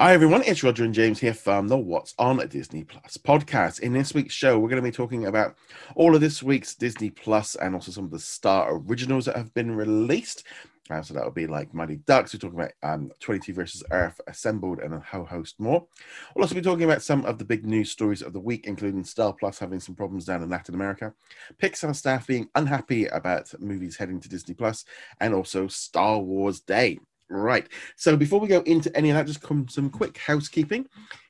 Hi everyone, it's Roger and James here from the What's on Disney Plus podcast. In this week's show, we're going to be talking about all of this week's Disney Plus and also some of the star originals that have been released. Uh, so that would be like Mighty Ducks. We're talking about um, 22 versus Earth Assembled and a whole host more. We'll also be talking about some of the big news stories of the week, including Star Plus having some problems down in Latin America, Pixar staff being unhappy about movies heading to Disney Plus, and also Star Wars Day. Right. So before we go into any of that, just come some quick housekeeping.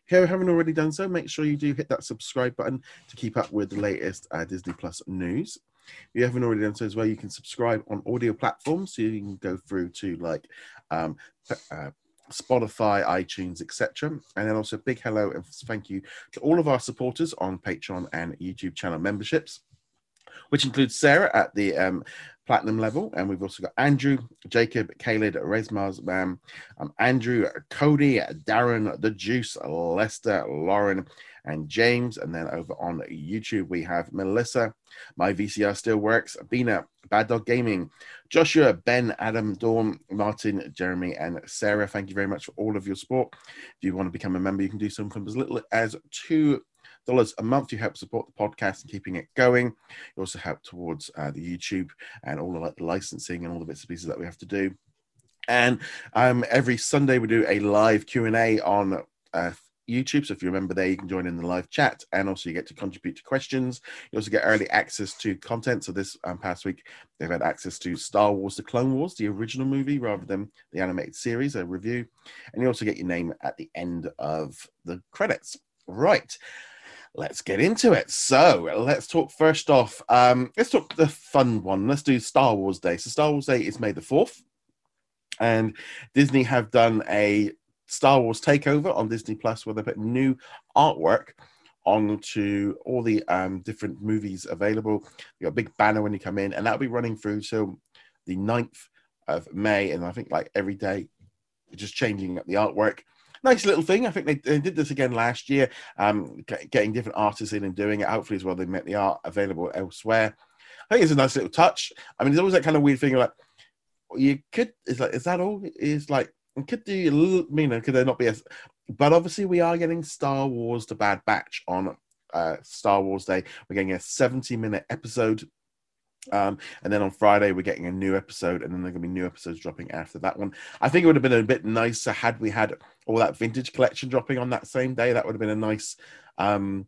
If you haven't already done so, make sure you do hit that subscribe button to keep up with the latest uh, Disney Plus news. If you haven't already done so as well, you can subscribe on audio platforms, so you can go through to like um, uh, Spotify, iTunes, etc. And then also big hello and thank you to all of our supporters on Patreon and YouTube channel memberships, which includes Sarah at the um, platinum level. And we've also got Andrew, Jacob, Caleb, Resmars, um, um, Andrew, Cody, Darren, The Juice, Lester, Lauren, and James. And then over on YouTube, we have Melissa, My VCR Still Works, Bina, Bad Dog Gaming, Joshua, Ben, Adam, Dawn, Martin, Jeremy, and Sarah. Thank you very much for all of your support. If you want to become a member, you can do so from as little as two dollars a month. You help support the podcast and keeping it going. You also help towards uh, the YouTube and all the licensing and all the bits and pieces that we have to do. And um, every Sunday we do a live Q and A on uh, YouTube. So if you remember there, you can join in the live chat and also you get to contribute to questions. You also get early access to content. So this um, past week, they've had access to Star Wars The Clone Wars, the original movie, rather than the animated series, a review. And you also get your name at the end of the credits. Right let's get into it. So let's talk first off. Um, let's talk the fun one. Let's do Star Wars Day. So Star Wars Day is May the fourth, and Disney have done a Star Wars takeover on Disney Plus, where they put new artwork onto all the um, different movies available. You got a big banner when you come in, and that'll be running through till the 9th of May. And I think like every day, just changing up the artwork nice little thing. I think they, they did this again last year, um, getting different artists in and doing it. Hopefully, as well, they make the art available elsewhere. I think it's a nice little touch. I mean, there's always that kind of weird thing like you could is like is that all? Is like could do a little, you know, could there not be a? But obviously, we are getting Star Wars: The Bad Batch on uh, Star Wars Day. We're getting a 70 minute episode um, and then on Friday, we're getting a new episode, and then there are going to be new episodes dropping after that one. I think it would have been a bit nicer had we had all that vintage collection dropping on that same day. That would have been a nice. Um,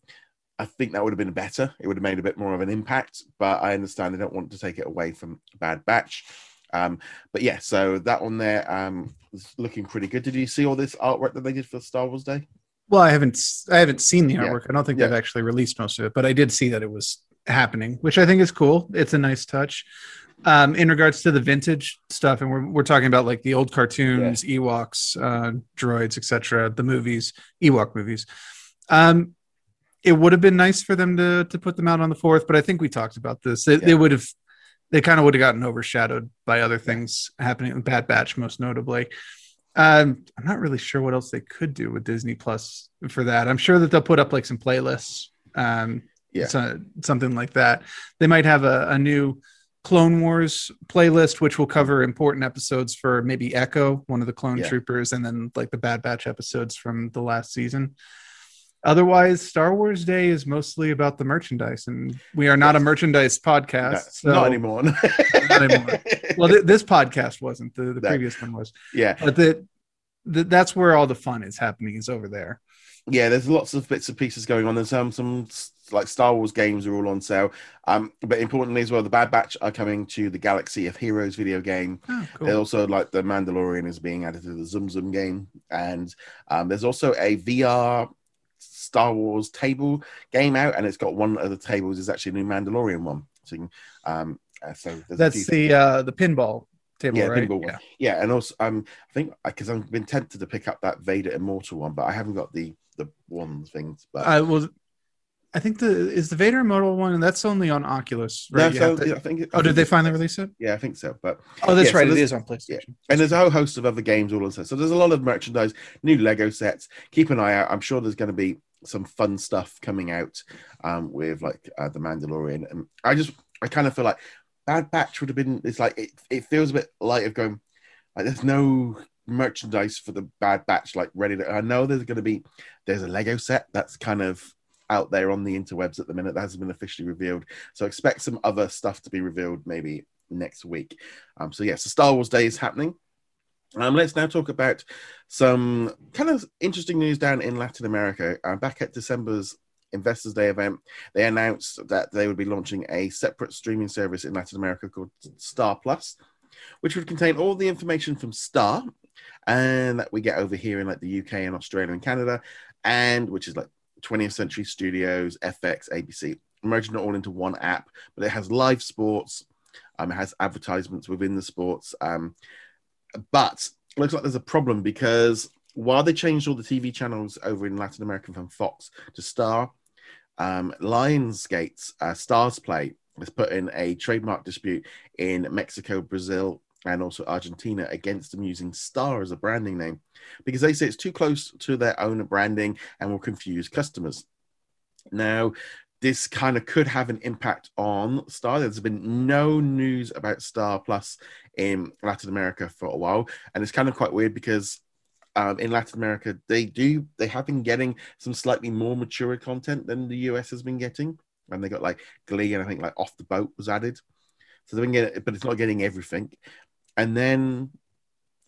I think that would have been better. It would have made a bit more of an impact, but I understand they don't want to take it away from Bad Batch. Um, but yeah, so that one there um, is looking pretty good. Did you see all this artwork that they did for Star Wars Day? Well, I haven't. I haven't seen the artwork. Yeah. I don't think Yeah. they've actually released most of it, but I did see that it was happening, which I think is cool. It's a nice touch. Um, in regards to the vintage stuff, and we're we're talking about like the old cartoons, Ewoks, uh, droids, etc., the movies, Ewok movies. Um, it would have been nice for them to to put them out on the fourth, but I think we talked about this. They, they would have, they kind of would have gotten overshadowed by other things happening. in Bad Batch, most notably. Um, I'm not really sure what else they could do with Disney Plus for that. I'm sure that they'll put up like some playlists, um, Yeah. so- something like that. They might have a, a new Clone Wars playlist, which will cover important episodes for maybe Echo, one of the clone Yeah. troopers, and then like the Bad Batch episodes from the last season. Otherwise, Star Wars Day is mostly about the merchandise, and we are not a merchandise podcast. No, so- not anymore. Not anymore. well, th- this podcast wasn't. The, the No. previous one was yeah, but the, the that's where all the fun is happening is over there yeah. There's lots of bits and pieces going on. There's um, some like Star Wars games are all on sale. Um, but importantly as well, the Bad Batch are coming to the Galaxy of Heroes video game. oh, There's also like the Mandalorian is being added to the Zoom Zoom game, and um, there's also a VR Star Wars table game out, and it's got one of the tables is actually a new Mandalorian one. So, um, uh, so that's the uh the pinball table Yeah, right pinball one. yeah. yeah, and also um, I think because I've been tempted to pick up that Vader Immortal one, but I haven't got the the one thing. But i was i think the is the vader immortal one and that's only on oculus right You so, to- yeah, I think. I oh did think they finally release it Yeah, I think so. But oh that's Yeah, right it there's- is on playstation and there's a whole host of other games all on set. So there's a lot of merchandise, new Lego sets. Keep an eye out. I'm sure there's going to be some fun stuff coming out um, with like uh, the Mandalorian. And I just, I kind of feel like Bad Batch would have been. It's like it, it feels a bit light of going. Like there's no merchandise for the Bad Batch like ready to. I know there's going to be there's a Lego set that's kind of out there on the interwebs at the minute that hasn't been officially revealed. So expect some other stuff to be revealed maybe next week. Um, so yes, the Star Wars Day is happening. Um, let's now talk about some kind of interesting news down in Latin America. Uh, back at December's Investors Day event, they announced that they would be launching a separate streaming service in Latin America called Star Plus, which would contain all the information from Star and that we get over here in like the UK and Australia and Canada, and which is like 20th Century Studios, FX, ABC, merging it all into one app. But it has live sports, um, it has advertisements within the sports. Um, but looks like there's a problem because while they changed all the TV channels over in Latin America from Fox to Star, um, Lionsgate, uh, Starzplay, has put in a trademark dispute in Mexico, Brazil, and also Argentina against them using Star as a branding name because they say it's too close to their own branding and will confuse customers. Now, this kind of could have an impact on Star. There's been no news about Star Plus in Latin America for a while, and it's kind of quite weird because um, in Latin America they do they have been getting some slightly more mature content than the US has been getting, and they got like Glee and I think like Off the Boat was added, so they've been getting, but it's not getting everything. And then,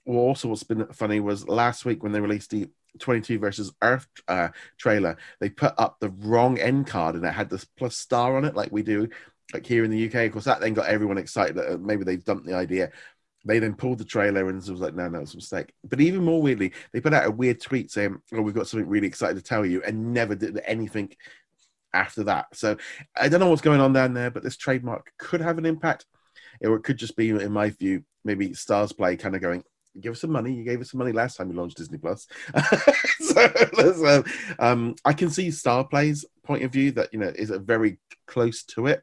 also what's been funny was last week when they released the 22 versus Earth uh, trailer, they put up the wrong end card and it had this plus star on it, like we do, like here in the UK. Of course, that then got everyone excited that uh, maybe they've dumped the idea. They then pulled the trailer and was like, no, no, it's a mistake. But even more weirdly, they put out a weird tweet saying, oh, we've got something really excited to tell you, and never did anything after that. So I don't know what's going on down there, but this trademark could have an impact. It could just be, in my view, maybe Starzplay kind of going, give us some money. You gave us some money last time you launched Disney Plus. so um, I can see Starzplay's point of view that you know is very close to it,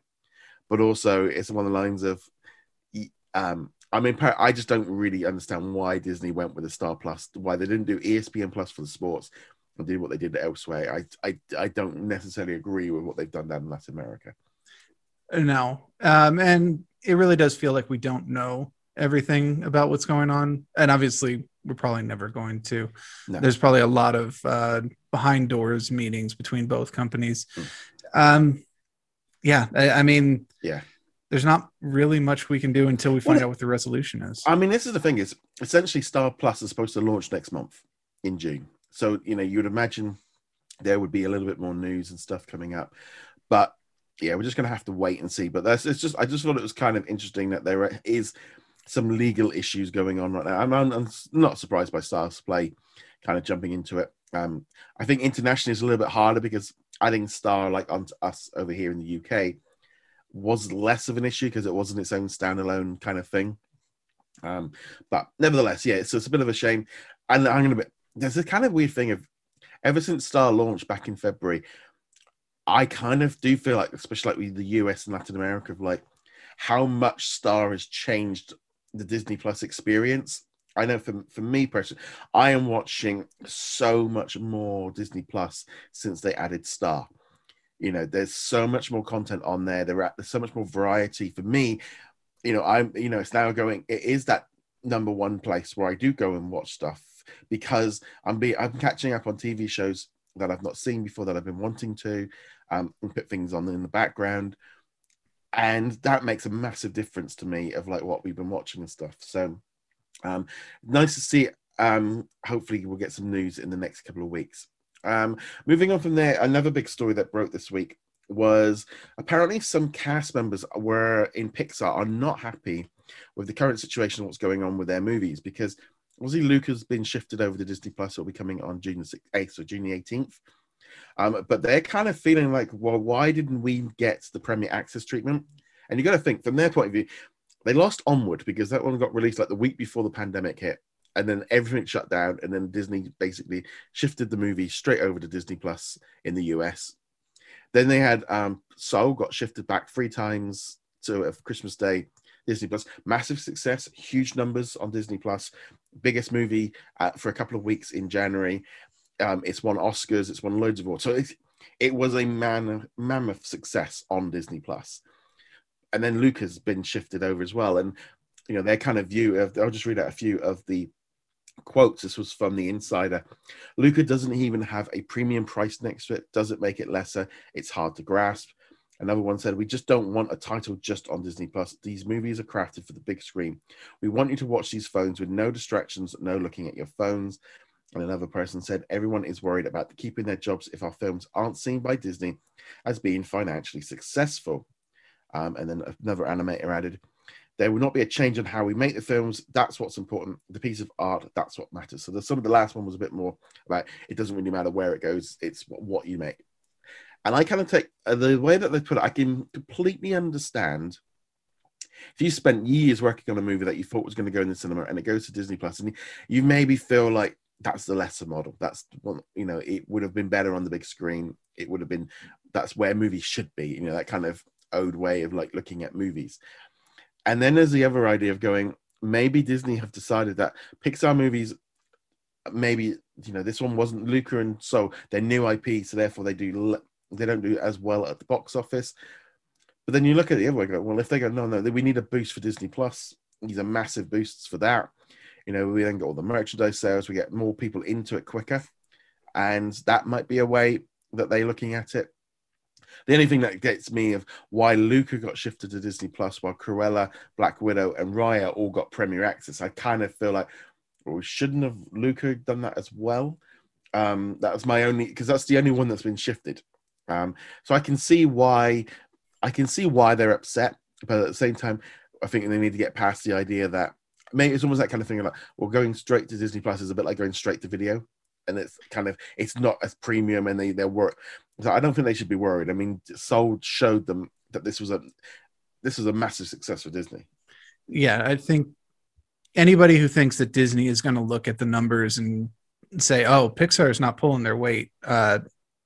but also it's of the lines of, um, I mean, I just don't really understand why Disney went with a Star Plus, why they didn't do ESPN Plus for the sports and did what they did elsewhere. I, I, I don't necessarily agree with what they've done down in Latin America. No, um, and it really does feel like we don't know everything about what's going on. And obviously, we're probably never going to. No. There's probably a lot of uh, behind doors meetings between both companies. Mm. Um, yeah, I, I, mean, yeah, there's not really much we can do until we find well, out what the resolution is. I mean, this is the thing: is essentially Star Plus is supposed to launch next month in June. So you know, you'd imagine there would be a little bit more news and stuff coming up, but yeah, we're just going to have to wait and see. But that's it's just I just thought it was kind of interesting that there is some legal issues going on right now. I'm, I'm, I'm not surprised by Starzplay kind of jumping into it. Um, I think internationally is a little bit harder because adding Star, like onto us over here in the UK, was less of an issue because it wasn't its own standalone kind of thing. Um, but nevertheless, yeah, so it's a bit of a shame. And I'm to be, there's a kind of weird thing of ever since Star launched back in February, I kind of do feel like, especially like with the US and Latin America, of like how much Star has changed the Disney Plus experience. I know for, for me personally, I am watching so much more Disney Plus since they added Star. You know, there's so much more content on there. There there's so much more variety for me. You know, I'm you know, it's now going. It is that number one place where I do go and watch stuff because I'm be I'm catching up on TV shows that I've not seen before that I've been wanting to, um, and put things on in the background. And that makes a massive difference to me of like what we've been watching and stuff. So um nice to see um hopefully we'll get some news in the next couple of weeks. Um moving on from there another big story that broke this week was apparently some cast members were in pixar are not happy with the current situation what's going on with their movies because obviously luca has been shifted over to disney plus it'll be coming on june the 8th or june 18th um, but they're kind of feeling like, well, why didn't we get the Premier Access treatment? And you got to think from their point of view, they lost Onward because that one got released like the week before the pandemic hit, and then everything shut down, and then Disney basically shifted the movie straight over to Disney Plus in the US. Then they had um, Soul got shifted back three times to uh, Christmas Day. Disney Plus, massive success, huge numbers on Disney Plus, biggest movie uh, for a couple of weeks in January, um, it's won Oscars. It's won loads of awards. So it, it was a man mammoth success on Disney Plus. And then Luca has been shifted over as well. And you know their kind of view of I'll just read out a few of the quotes this was from the insider luca doesn't even have a premium price next to it doesn't make it lesser it's hard to grasp another one said we just don't want a title just on disney plus these movies are crafted for the big screen we want you to watch these phones with no distractions no looking at your phones and another person said everyone is worried about keeping their jobs if our films aren't seen by disney as being financially successful um, and then another animator added there will not be a change in how we make the films. That's what's important. The piece of art, that's what matters. So the, some of the last one was a bit more about it doesn't really matter where it goes, it's what, you make. And I kind of take uh, the way that they put it, I can completely understand. If you spent years working on a movie that you thought was going to go in the cinema and it goes to Disney Plus, and you maybe feel like that's the lesser model. That's one, you know, it would have been better on the big screen. It would have been that's where movies should be, you know, that kind of old way of like looking at movies. And then there's the other idea of going, maybe Disney have decided that Pixar movies, maybe you know, this one wasn't Luca and so they're new IP, so therefore they do they don't do as well at the box office. But then you look at the other way, go, well, if they go, no, no, we need a boost for Disney Plus. These are massive boosts for that. You know, we then get all the merchandise sales, we get more people into it quicker, and that might be a way that they're looking at it. The only thing that gets me of why Luca got shifted to Disney Plus while Cruella, Black Widow, and Raya all got Premier Access, I kind of feel like well, we shouldn't have Luca done that as well. Um, that was my only because that's the only one that's been shifted. Um, so I can see why I can see why they're upset, but at the same time, I think they need to get past the idea that maybe it's almost that kind of thing like well, going straight to Disney Plus is a bit like going straight to video. And it's kind of it's not as premium and they they're work so i don't think they should be worried. I mean soul showed them that this was a this was a massive success for disney. Yeah i think anybody who thinks that disney is going to look at the numbers and say oh pixar is not pulling their weight uh,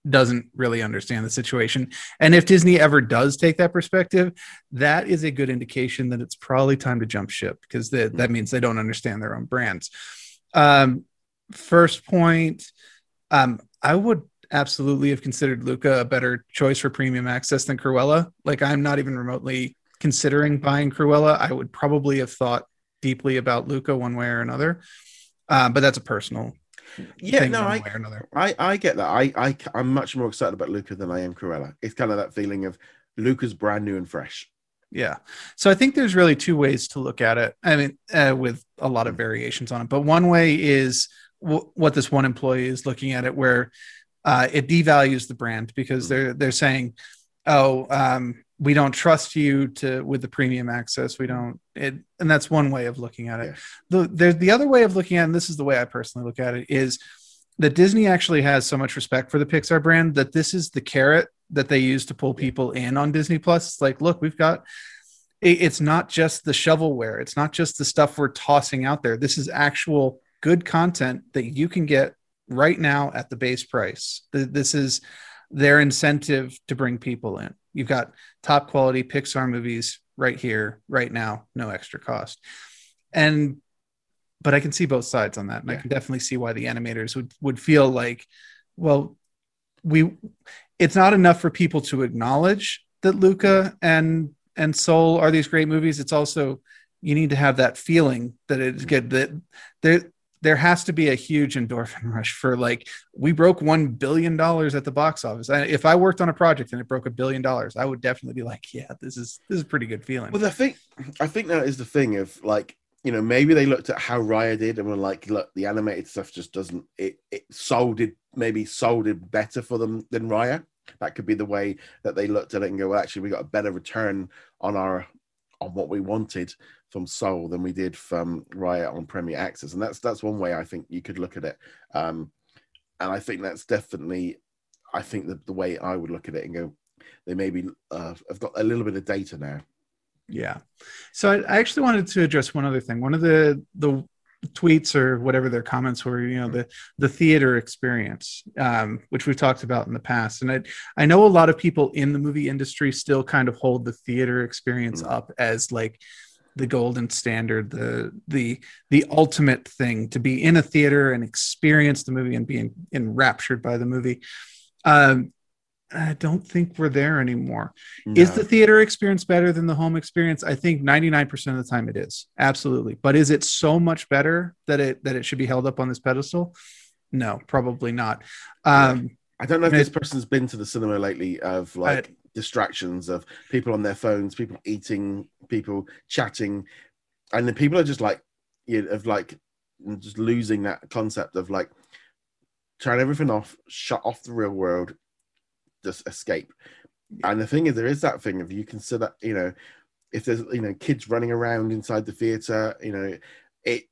doesn't really understand the situation and if disney ever does take that perspective that is a good indication that it's probably time to jump ship because that, means they don't understand their own brands um, first point, um, I would absolutely have considered Luca a better choice for premium access than Cruella. Like I'm not even remotely considering buying Cruella. I would probably have thought deeply about Luca one way or another. Um, but that's a personal yeah no I, I i get that. I, I i'm much more excited about luca than i am cruella. It's kind of that feeling of luca's brand new and fresh. Yeah. So i think there's really two ways to look at it. I mean uh, with a lot of variations on it. But one way is w- what this one employee is looking at it where uh, it devalues the brand because they're they're saying, oh, um, we don't trust you to with the premium access. We don't it, and that's one way of looking at it. Yeah. The there's the other way of looking at, it, and this is the way I personally look at it, is that Disney actually has so much respect for the Pixar brand that this is the carrot that they use to pull people in on Disney Plus. It's like, look, we've got it's not just the shovelware, it's not just the stuff we're tossing out there. This is actual good content that you can get right now at the base price. This is their incentive to bring people in. You've got top quality Pixar movies right here, right now, no extra cost. And but I can see both sides on that. And yeah. I can definitely see why the animators would would feel like, well, we it's not enough for people to acknowledge that Luca and and Soul are these great movies. It's also you need to have that feeling that it's good that there there has to be a huge endorphin rush for like we broke one billion dollars at the box office. And if I worked on a project and it broke a billion dollars, I would definitely be like, yeah, this is this is a pretty good feeling. Well, I think I think that is the thing of like you know maybe they looked at how Raya did and were like, look, the animated stuff just doesn't it it sold it maybe sold it better for them than Raya. That could be the way that they looked at it and go, well, actually, we got a better return on our on what we wanted from Soul than we did from Raya on Premier Access, and that's that's one way I think you could look at it. Um, and I think that's definitely, I think the, the way I would look at it and go, they maybe uh, have got a little bit of data now. Yeah. So I, I actually wanted to address one other thing. One of the the tweets or whatever their comments were you know the the theater experience um, which we've talked about in the past and i i know a lot of people in the movie industry still kind of hold the theater experience mm-hmm. up as like the golden standard the the the ultimate thing to be in a theater and experience the movie and being enraptured by the movie um, I don't think we're there anymore. No. Is the theater experience better than the home experience? I think 99% of the time it is. Absolutely. But is it so much better that it that it should be held up on this pedestal? No, probably not. Um, I don't know if this person's been to the cinema lately of like I, distractions of people on their phones, people eating, people chatting, and the people are just like you know, of like just losing that concept of like turn everything off, shut off the real world, just escape. And the thing is, there is that thing of you consider, you know, if there's you know kids running around inside the theater, you know, it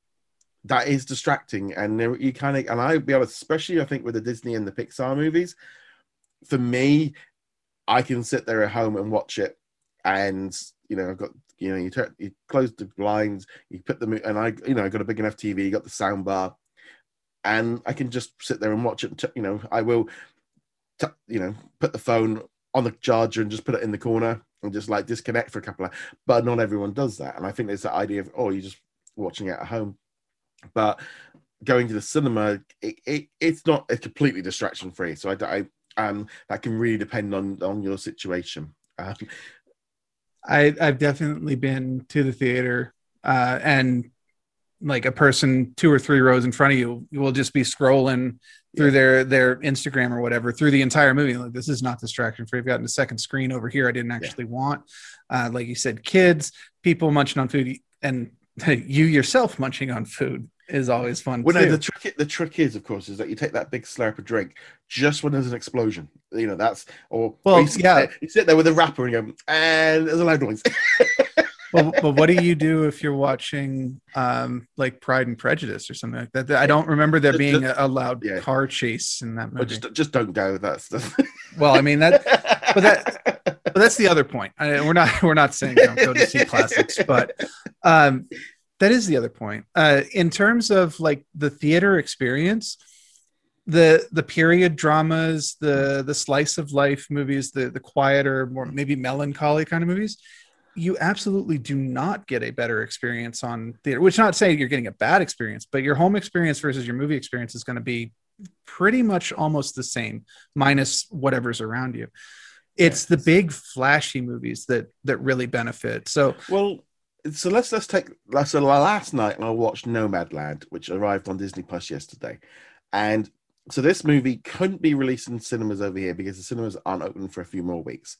that is distracting, and there, you kind of and I'll be honest, especially I think with the Disney and the Pixar movies, for me, I can sit there at home and watch it, and you know I've got you know you turn you close the blinds, you put them and I you know I got a big enough TV, you got the sound bar, and I can just sit there and watch it. You know I will t- you know, put the phone on the charger and just put it in the corner and just like disconnect for a couple of. But not everyone does that, and I think there's that idea of oh, you're just watching it at home, but going to the cinema, it, it it's not a completely distraction free. So I, I um that can really depend on on your situation. Um, I I've definitely been to the theater uh, and like a person two or three rows in front of you will just be scrolling through yeah. their their Instagram or whatever through the entire movie. Like this is not distraction free. I've gotten a second screen over here I didn't actually yeah. want. Uh, like you said, kids, people munching on food, and you yourself munching on food is always fun. Well, no, the trick the trick is, of course, is that you take that big slurp of drink just when there's an explosion. You know that's or well, or you yeah, there, you sit there with a wrapper and you go, and there's a loud noise. well, but what do you do if you're watching um, like Pride and Prejudice or something like that? I don't remember there being a, loud yeah. car chase in that movie. just just don't go. That's the. well, I mean that, but that, but that's the other point. I, we're not we're not saying don't go to see classics, but um, that is the other point. Uh, in terms of like the theater experience, the the period dramas, the the slice of life movies, the the quieter, more maybe melancholy kind of movies you absolutely do not get a better experience on theater which not saying you're getting a bad experience but your home experience versus your movie experience is going to be pretty much almost the same minus whatever's around you. It's the big flashy movies that that really benefit. So well so let's let's take so last night i watched nomadland which arrived on disney plus yesterday and so this movie couldn't be released in cinemas over here because the cinemas aren't open for a few more weeks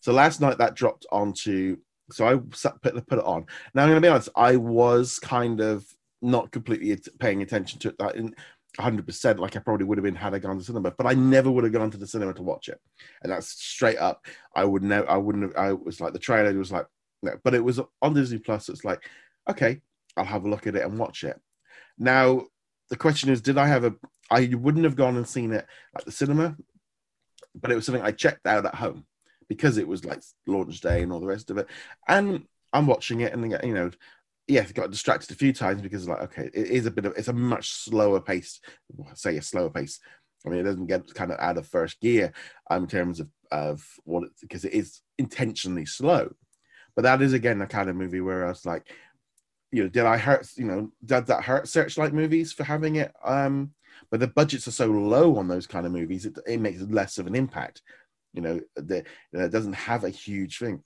so last night that dropped onto. So I put, put it on. Now I'm going to be honest. I was kind of not completely paying attention to it. That in 100% like I probably would have been had I gone to cinema, but I never would have gone to the cinema to watch it. And that's straight up. I would know. I wouldn't have. I was like the trailer was like but it was on Disney Plus. It's like okay, I'll have a look at it and watch it. Now the question is, did I have a? I wouldn't have gone and seen it at the cinema, but it was something I checked out at home because it was like launch day and all the rest of it. And I'm watching it, and you know, yes, got distracted a few times because like, okay, it is a bit of it's a much slower pace. say a slower pace. I mean, it doesn't get kind of out of first gear um, in terms of of what because it is intentionally slow. But that is again the kind of movie where I was like, you know, did I hurt? You know, did that hurt Searchlight movies for having it? Um, but the budgets are so low on those kind of movies, it, it makes less of an impact. You know, the, it doesn't have a huge thing,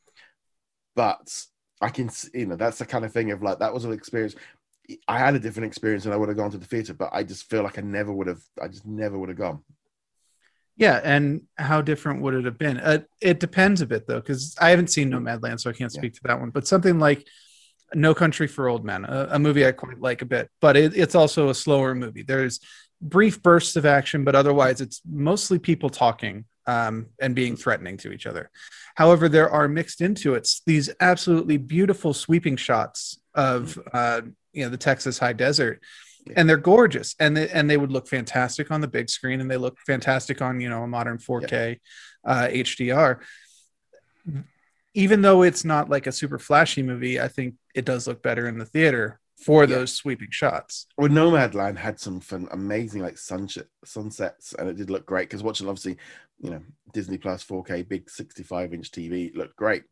but I can, you know, that's the kind of thing of like that was an experience. I had a different experience and I would have gone to the theater, but I just feel like I never would have. I just never would have gone. Yeah, and how different would it have been? Uh, it depends a bit though, because I haven't seen Nomadland, so I can't speak yeah. to that one. But something like No Country for Old Men, a, a movie I quite like a bit, but it, it's also a slower movie. There's brief bursts of action, but otherwise it's mostly people talking um, and being threatening to each other. However, there are mixed into it these absolutely beautiful sweeping shots of uh, you know the Texas high desert, and they're gorgeous, and they, and they would look fantastic on the big screen, and they look fantastic on you know a modern 4K uh, HDR. Even though it's not like a super flashy movie, I think it does look better in the theater for yeah. those sweeping shots. Well, Nomadland had some fun, amazing like sunset sunsets, and it did look great because watching obviously, you know, Disney Plus 4K big 65 inch TV looked great.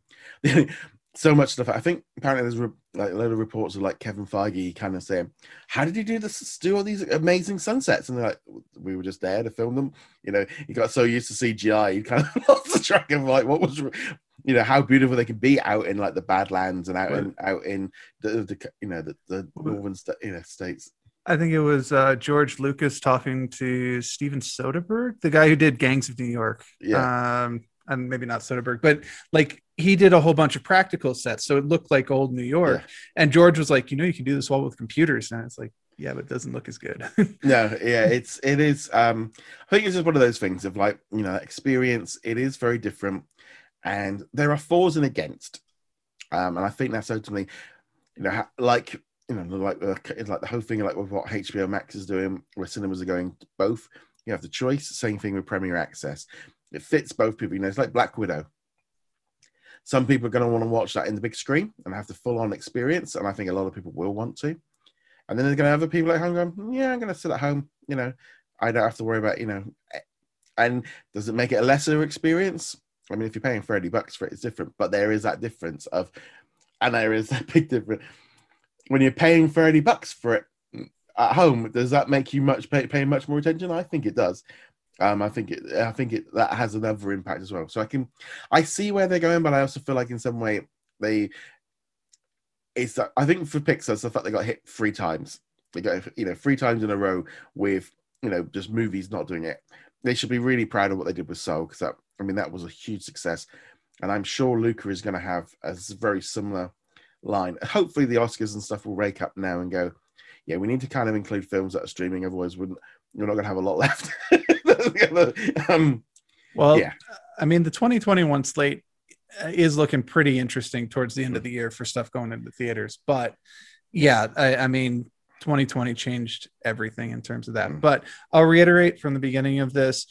so much stuff. I think apparently there's re- like a lot of reports of like Kevin Feige kind of saying, "How did you do this? Do all these amazing sunsets?" And they're like, "We were just there to film them." You know, he got so used to CGI, he kind of lost the track of like what was, you know, how beautiful they could be out in like the Badlands and out right. in out in the, the you know the, the northern sta- you know states. I think it was uh, George Lucas talking to Steven Soderbergh, the guy who did Gangs of New York. Yeah. Um, and maybe not Soderbergh, but like he did a whole bunch of practical sets, so it looked like old New York. Yeah. And George was like, you know, you can do this all with computers, and it's like, yeah, but it doesn't look as good. no, yeah, it's it is. Um, I think it's just one of those things of like you know, experience. It is very different, and there are fors and against. Um, and I think that's ultimately, you know, like you know, like the like the whole thing, like with what HBO Max is doing, where cinemas are going both. You have the choice. Same thing with Premier Access. It fits both people. You know, it's like Black Widow. Some people are going to want to watch that in the big screen and have the full on experience. And I think a lot of people will want to. And then there's going to have other people at home going, yeah, I'm going to sit at home. You know, I don't have to worry about, you know, eh, and does it make it a lesser experience? I mean, if you're paying 30 bucks for it, it's different, but there is that difference of, and there is that big difference. When you're paying 30 bucks for it mm, at home, does that make you much pay, paying much more attention? I think it does. Um, I think it, I think it that has another impact as well. So I can, I see where they're going, but I also feel like in some way they, it's I think for Pixar, it's the fact they got hit three times. They got you know three times in a row with you know just movies not doing it. They should be really proud of what they did with Soul because that I mean that was a huge success, and I'm sure Luca is going to have a very similar line. Hopefully the Oscars and stuff will rake up now and go, yeah, we need to kind of include films that are streaming, otherwise we're not going to have a lot left. um, well, yeah. I mean, the 2021 slate is looking pretty interesting towards the end of the year for stuff going into theaters. But yeah, I, I mean, 2020 changed everything in terms of that. Mm. But I'll reiterate from the beginning of this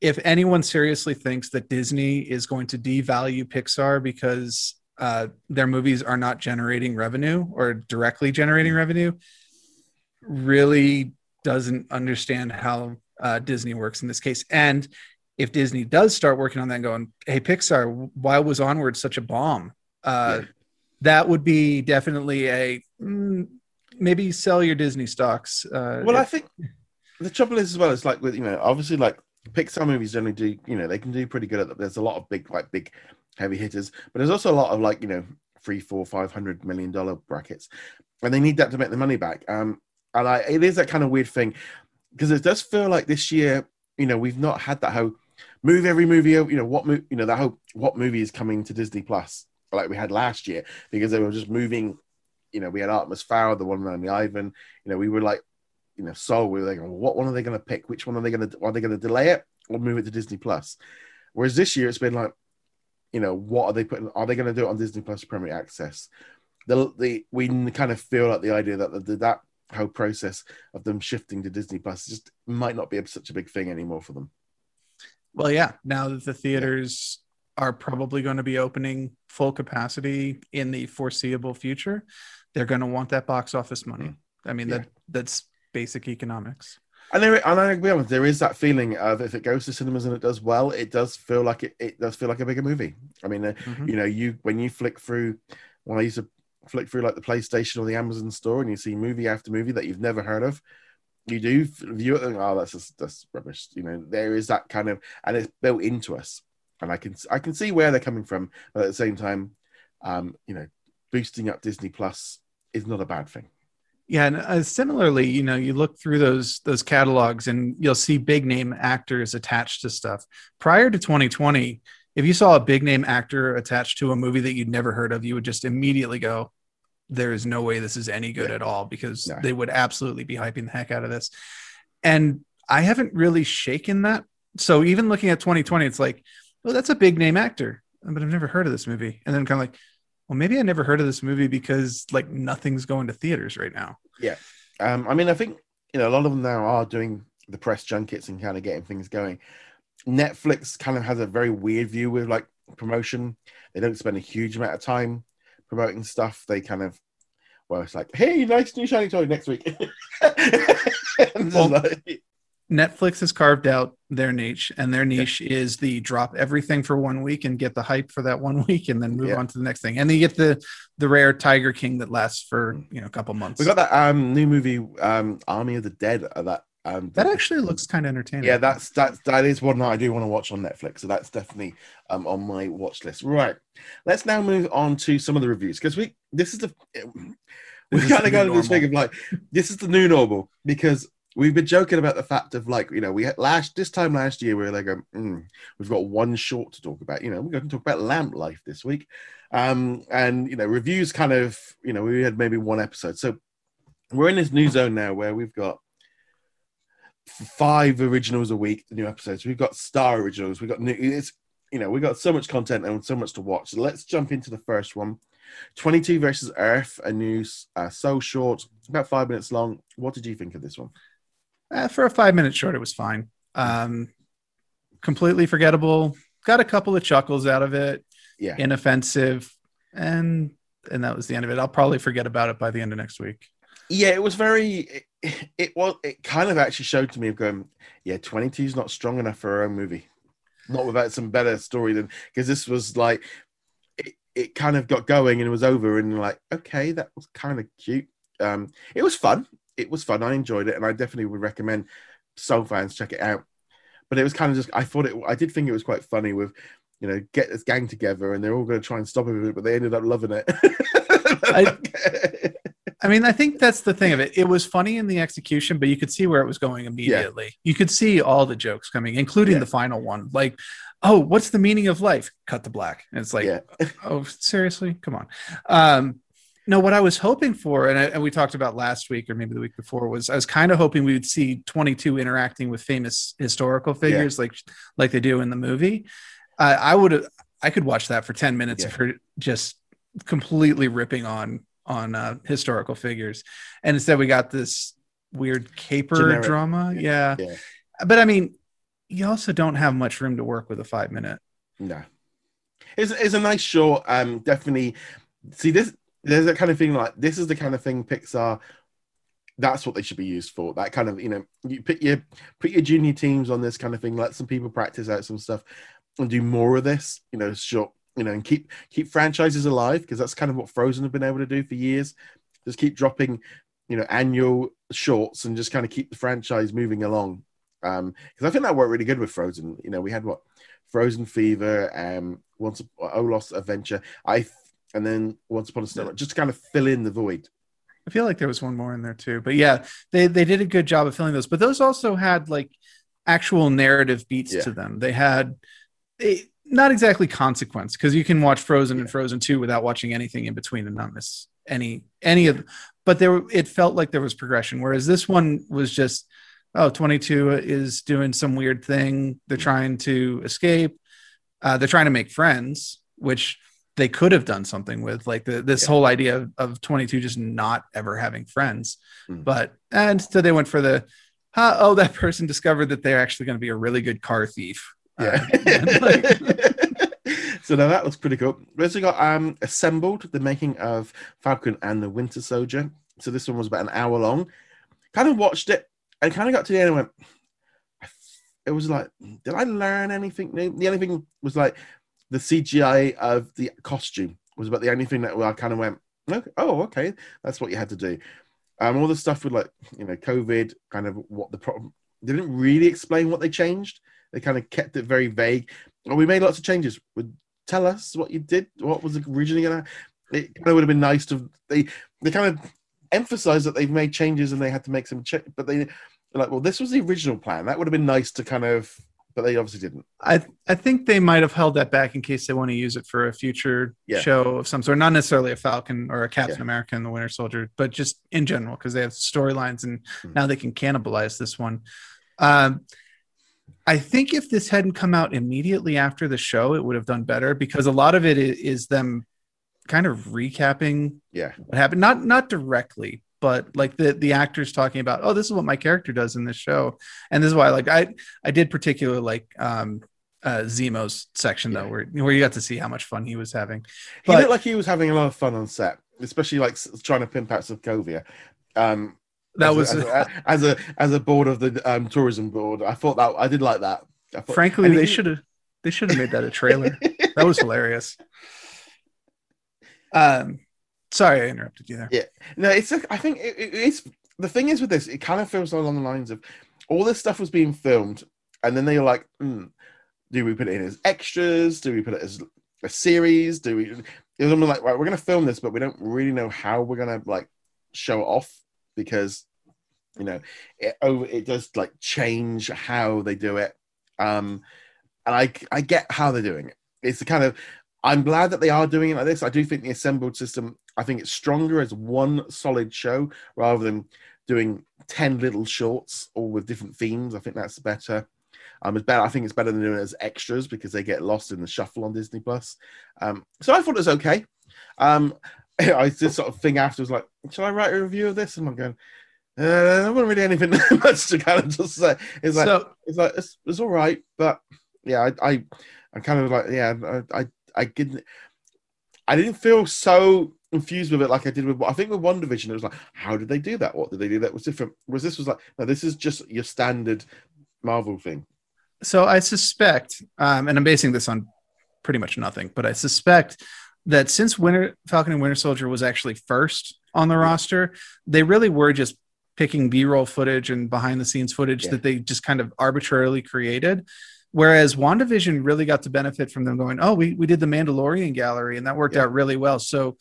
if anyone seriously thinks that Disney is going to devalue Pixar because uh, their movies are not generating revenue or directly generating mm. revenue, really doesn't understand how uh, Disney works in this case. And if Disney does start working on that, going, "Hey, Pixar, why was Onward such a bomb?" Uh, yeah. That would be definitely a mm, maybe sell your Disney stocks. Uh, well, if, I think the trouble is as well. It's like with you know, obviously, like Pixar movies generally do. You know, they can do pretty good at that. There's a lot of big, like big, heavy hitters, but there's also a lot of like you know, three, four, five hundred million dollar brackets, and they need that to make the money back. Um, and I, it is that kind of weird thing because it does feel like this year, you know, we've not had that whole move every movie. You know what? Mo- you know that whole what movie is coming to Disney Plus like we had last year because they were just moving. You know, we had Artemis Fowl, the one on the Ivan. You know, we were like, you know, so we were like, what one are they going to pick? Which one are they going to? Are they going to delay it or move it to Disney Plus? Whereas this year, it's been like, you know, what are they putting? Are they going to do it on Disney Plus Premier Access? The the we kind of feel like the idea that the, that whole process of them shifting to Disney Plus just might not be such a big thing anymore for them. Well, yeah. Now that the theaters yeah. are probably going to be opening full capacity in the foreseeable future, they're going to want that box office money. Mm-hmm. I mean, yeah. that that's basic economics. And there, and I agree with there is that feeling of if it goes to cinemas and it does well, it does feel like it, it does feel like a bigger movie. I mean, uh, mm-hmm. you know, you when you flick through, when I used to flick through like the PlayStation or the Amazon store and you see movie after movie that you've never heard of, you do view it and oh that's just that's rubbish. You know, there is that kind of and it's built into us. And I can I can see where they're coming from, but at the same time, um, you know, boosting up Disney Plus is not a bad thing. Yeah, and uh, similarly, you know, you look through those those catalogs and you'll see big name actors attached to stuff. Prior to 2020, if you saw a big name actor attached to a movie that you'd never heard of, you would just immediately go, there is no way this is any good yeah. at all because they would absolutely be hyping the heck out of this. And I haven't really shaken that. So even looking at 2020, it's like, oh, that's a big name actor, but I've never heard of this movie. And then kind of like, well, maybe I never heard of this movie because like nothing's going to theaters right now. Yeah. Um, I mean, I think, you know, a lot of them now are doing the press junkets and kind of getting things going. Netflix kind of has a very weird view with like promotion. They don't spend a huge amount of time promoting stuff, they kind of well, it's like, hey, nice new shiny toy next week. well, like, Netflix has carved out their niche, and their niche yeah. is the drop everything for one week and get the hype for that one week, and then move yeah. on to the next thing. And they get the the rare Tiger King that lasts for you know a couple months. We got that um new movie, um Army of the Dead. Uh, that um that actually looks kind of entertaining. Yeah, that's that's that is one that I do want to watch on Netflix. So that's definitely um on my watch list. Right, let's now move on to some of the reviews because we this is the we kind of got to this thing of like this is the new normal because we've been joking about the fact of like you know we had last this time last year we were like mm, we've got one short to talk about you know we're going to talk about lamp life this week um and you know reviews kind of you know we had maybe one episode so we're in this new zone now where we've got five originals a week new episodes we've got star originals we've got new it's you know we've got so much content and so much to watch so let's jump into the first one 22 versus earth a new uh, so short about five minutes long what did you think of this one uh, for a five minute short, it was fine. Um, completely forgettable. Got a couple of chuckles out of it. Yeah. Inoffensive, and and that was the end of it. I'll probably forget about it by the end of next week. Yeah, it was very. It, it was. It kind of actually showed to me of going, yeah, twenty two is not strong enough for our own movie. Not without some better story than because this was like, it, it kind of got going and it was over and like, okay, that was kind of cute. Um, it was fun it was fun. I enjoyed it, and I definitely would recommend Soul fans check it out. But it was kind of just I thought it. I did think it was quite funny with you know get this gang together and they're all going to try and stop it, but they ended up loving it. I, I, mean, I think that's the thing of it. It was funny in the execution, but you could see where it was going immediately. Yeah. You could see all the jokes coming, including yeah. the final one. Like, oh, what's the meaning of life? Cut the black. And it's like, yeah. oh, seriously? Come on. Um, no, what I was hoping for, and, I, and, we talked about last week or maybe the week before, was I was kind of hoping we would see 22 interacting with famous historical figures like like they do in the movie. Uh, I would I could watch that for 10 minutes yeah. of her just completely ripping on on uh, historical figures, and instead we got this weird caper Generic. drama. Yeah. yeah, but I mean, you also don't have much room to work with a five minute. No, it's it's a nice show. Um, definitely. See this there's that kind of thing like this is the kind of thing Pixar that's what they should be used for. That kind of, you know, you put your put your junior teams on this kind of thing, let some people practice out some stuff and do more of this, you know, short, you know, and keep keep franchises alive because that's kind of what Frozen have been able to do for years. Just keep dropping, you know, annual shorts and just kind of keep the franchise moving along. Um, because I think that worked really good with Frozen. You know, we had what Frozen Fever, um, once Olaf's Adventure. I and then Once Upon a Snow, just to kind of fill in the void. I feel like there was one more in there too, but yeah, they they did a good job of filling those. But those also had like actual narrative beats yeah. to them. They had they, not exactly consequence because you can watch Frozen yeah. and Frozen Two without watching anything in between and not miss any any of. But there, it felt like there was progression. Whereas this one was just, oh, 22 is doing some weird thing. They're trying to escape. Uh, they're trying to make friends, which they could have done something with like the, this yeah. whole idea of, of, 22 just not ever having friends mm. but and so they went for the uh, oh that person discovered that they're actually going to be a really good car thief yeah like, so now that looks pretty cool we also got um assembled the making of falcon and the winter soldier so this one was about an hour long kind of watched it and kind of got to the end and went it was like did i learn anything new the only thing was like the CGI of the costume was about the only thing that I kind of went, okay, oh, okay, that's what you had to do. Um, all the stuff with like you know COVID, kind of what the problem. They didn't really explain what they changed. They kind of kept it very vague. Well, we made lots of changes. Would tell us what you did. What was originally gonna? It kind of would have been nice to they they kind of emphasize that they've made changes and they had to make some change, but they like, well, this was the original plan. That would have been nice to kind of but they obviously didn't. I I think they might have held that back in case they want to use it for a future yeah. show of some sort, not necessarily a Falcon or a Captain yeah. America and the Winter Soldier, but just in general because they have storylines and mm-hmm. now they can cannibalize this one. Um, I think if this hadn't come out immediately after the show, it would have done better because a lot of it is them kind of recapping yeah. what happened. Not not directly but like the the actors talking about oh this is what my character does in this show. And this is why like i i did particularly like um uh zemo's section yeah. though where where you got to see how much fun he was having. But, he looked like he was having a lot of fun on set especially like trying to pimp out sokovia um That as was a, as, a, as a as a board of the um, tourism board. I thought that I did like that. Thought, frankly they should have they should have made that a trailer. that was hilarious. Um, sorry I interrupted you there. Yeah, no, it's. A, I think it, it, it's the thing is with this. It kind of feels along the lines of all this stuff was being filmed, and then they're like, mm, do we put it in as extras? Do we put it as a series? Do we? It was like, right, we're going to film this, but we don't really know how we're going to like show it off because you know it over it does like change how they do it. Um, and I I get how they're doing it. It's the kind of I'm glad that they are doing it like this. I do think the assembled system. I think it's stronger as one solid show rather than doing 10 little shorts all with different themes. I think that's better. Um, it's better. I think it's better than doing it as extras because they get lost in the shuffle on Disney Plus. Um, so I thought it was okay. Um, I just sort of thing afterwards, like, should I write a review of this? And I'm going, uh, I don't really anything much to kind of just say. It's like, so, it's like it's, it's all right, but yeah, I, I, I'm kind of like, yeah, I, I, I didn't, I didn't feel so confused with it like I did with I think with WandaVision. It was like, how did they do that? What did they do that was different? Was this was like, no, this is just your standard Marvel thing. So I suspect, um, and I'm basing this on pretty much nothing, but I suspect that since Winter Falcon and Winter Soldier was actually first on the roster, they really were just picking B-roll footage and behind the scenes footage yeah. that they just kind of arbitrarily created. Whereas WandaVision really got to benefit from them going, oh, we, we did the Mandalorian gallery and that worked yeah. out really well. So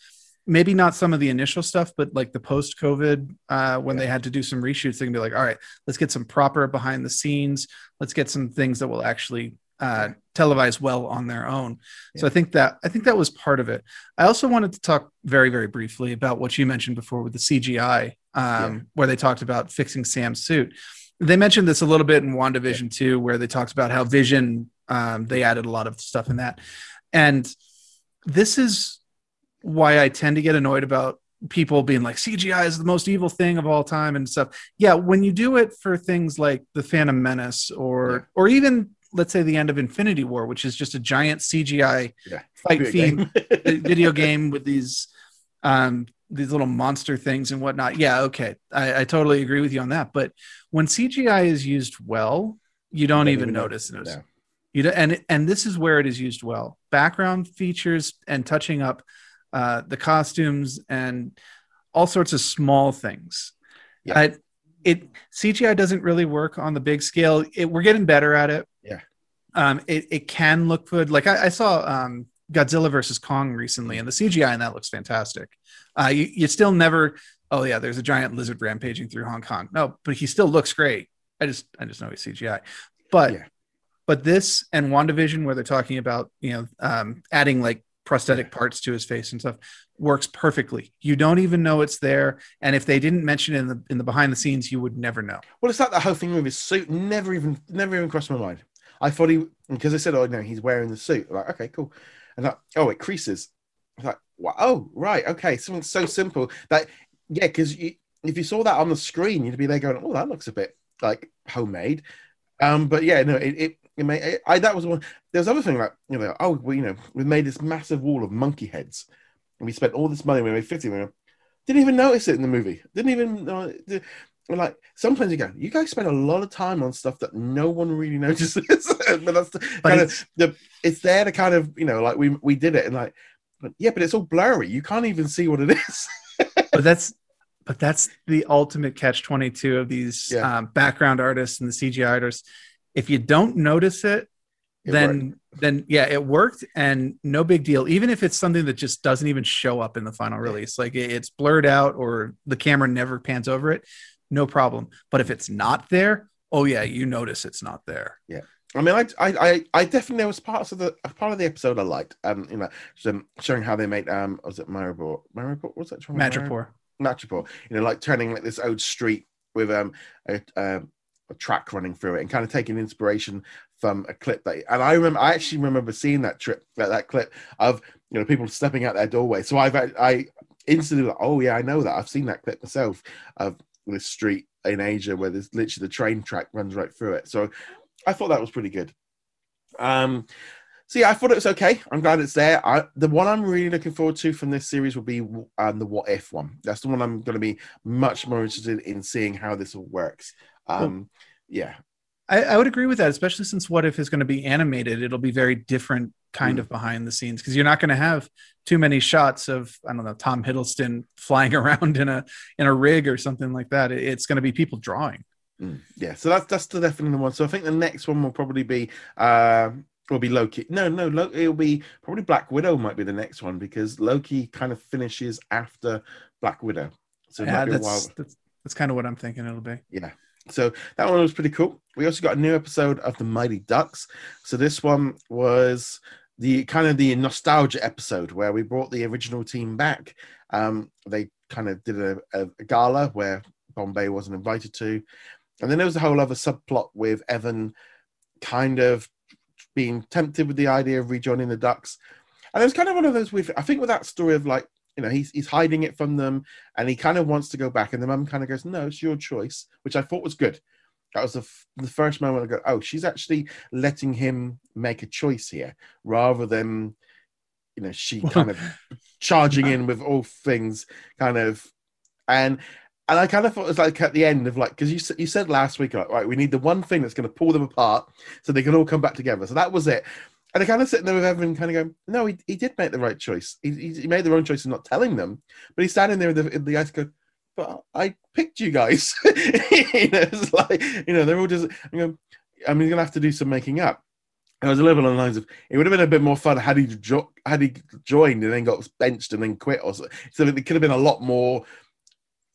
maybe not some of the initial stuff, but like the post COVID, uh, when yeah. they had to do some reshoots, they can be like, all right, let's get some proper behind the scenes. Let's get some things that will actually uh, televise well on their own. Yeah. So I think that I think that was part of it. I also wanted to talk very very briefly about what you mentioned before with the CGI, um, yeah. where they talked about fixing Sam's suit. They mentioned this a little bit in WandaVision too, where they talked about how Vision um, they added a lot of stuff in that, and this is why I tend to get annoyed about people being like CGI is the most evil thing of all time and stuff. Yeah, when you do it for things like the Phantom Menace or yeah. or even let's say the end of Infinity War, which is just a giant CGI yeah. fight video theme game. video game with these um these little monster things and whatnot. Yeah, okay. I, I totally agree with you on that. But when CGI is used well, you don't, don't even, even notice it. You and and this is where it is used well. Background features and touching up uh, the costumes, and all sorts of small things. Yeah. Uh, it CGI doesn't really work on the big scale. It, we're getting better at it. Yeah. Um, it, it can look good. Like I, I saw um, Godzilla versus Kong recently, and the CGI in that looks fantastic. Uh, you, you still never, oh yeah, there's a giant lizard rampaging through Hong Kong. No, but he still looks great. I just I just know he's CGI. But yeah. but this and WandaVision, where they're talking about you know um, adding like prosthetic parts to his face and stuff works perfectly. You don't even know it's there, and if they didn't mention it in the in the behind the scenes, you would never know. Well, it's like the whole thing with his suit. Never even never even crossed my mind. I thought he because I said, "Oh no, he's wearing the suit." I'm like, okay, cool. And like, oh, it creases. I'm like, wow, oh, right, okay, something so simple that yeah, because if you saw that on the screen, you'd be there going, "Oh, that looks a bit like homemade." Um, but yeah, no, it, it it may, I, that was one. There's other thing like you know, oh, well, you know, we made this massive wall of monkey heads, and we spent all this money. We made fifty. We didn't even notice it in the movie. Didn't even. Uh, like sometimes you go, you guys spend a lot of time on stuff that no one really notices. but that's the, but kind it's, of the. It's there to kind of you know, like we we did it and like, but yeah, but it's all blurry. You can't even see what it is. but that's but that's the ultimate catch 22 of these yeah. um, background artists and the cgi artists if you don't notice it, it then worked. then yeah, it worked and no big deal. Even if it's something that just doesn't even show up in the final release, like it's blurred out or the camera never pans over it, no problem. But if it's not there, oh yeah, you notice it's not there. Yeah. I mean, I, I, I definitely there was parts of the part of the episode I liked. Um, you know, showing how they made um, was it Maribor? Maribor? What's that? Madripoor. Madripoor. You know, like turning like this old street with um a, um, a track running through it and kind of taking inspiration from a clip that and I remember I actually remember seeing that trip that, that clip of you know people stepping out their doorway so I've I instantly like oh yeah I know that I've seen that clip myself of this street in Asia where there's literally the train track runs right through it so I thought that was pretty good um so yeah, I thought it was okay. I'm glad it's there. I, the one I'm really looking forward to from this series will be um, the What If one. That's the one I'm going to be much more interested in seeing how this all works. Um. Yeah, I, I, would agree with that, especially since What If is going to be animated. It'll be very different kind mm. of behind the scenes because you're not going to have too many shots of I don't know Tom Hiddleston flying around in a in a rig or something like that. It's going to be people drawing. Mm. Yeah, so that's that's the definitely one. So I think the next one will probably be uh, will be Loki. No, no, Loki, it'll be probably Black Widow might be the next one because Loki kind of finishes after Black Widow. So yeah, that's, that's that's kind of what I'm thinking it'll be. Yeah. So that one was pretty cool. We also got a new episode of the Mighty Ducks. So this one was the kind of the nostalgia episode where we brought the original team back. Um, they kind of did a, a, gala where Bombay wasn't invited to, and then there was a whole other subplot with Evan kind of being tempted with the idea of rejoining the Ducks. And it was kind of one of those with I think with that story of like, you know, he's he's hiding it from them and he kind of wants to go back. And the mum kind of goes, No, it's your choice, which I thought was good. That was the, f- the first moment I go, Oh, she's actually letting him make a choice here rather than, you know, she kind of charging in with all things kind of and and I kind of thought it was like at the end of like because you you said last week like right we need the one thing that's going to pull them apart so they can all come back together. So that was it. And I kind of sitting there with Evan, kind of going, no, he, he did make the right choice. He, he, made the wrong choice in not telling them, but he's standing there in the, in the ice going, but I picked you guys. you know, it's like you know they're all just. You know, I mean, he's gonna have to do some making up. I was a little bit on the lines of it would have been a bit more fun had he jo- had he joined and then got benched and then quit or so. So it could have been a lot more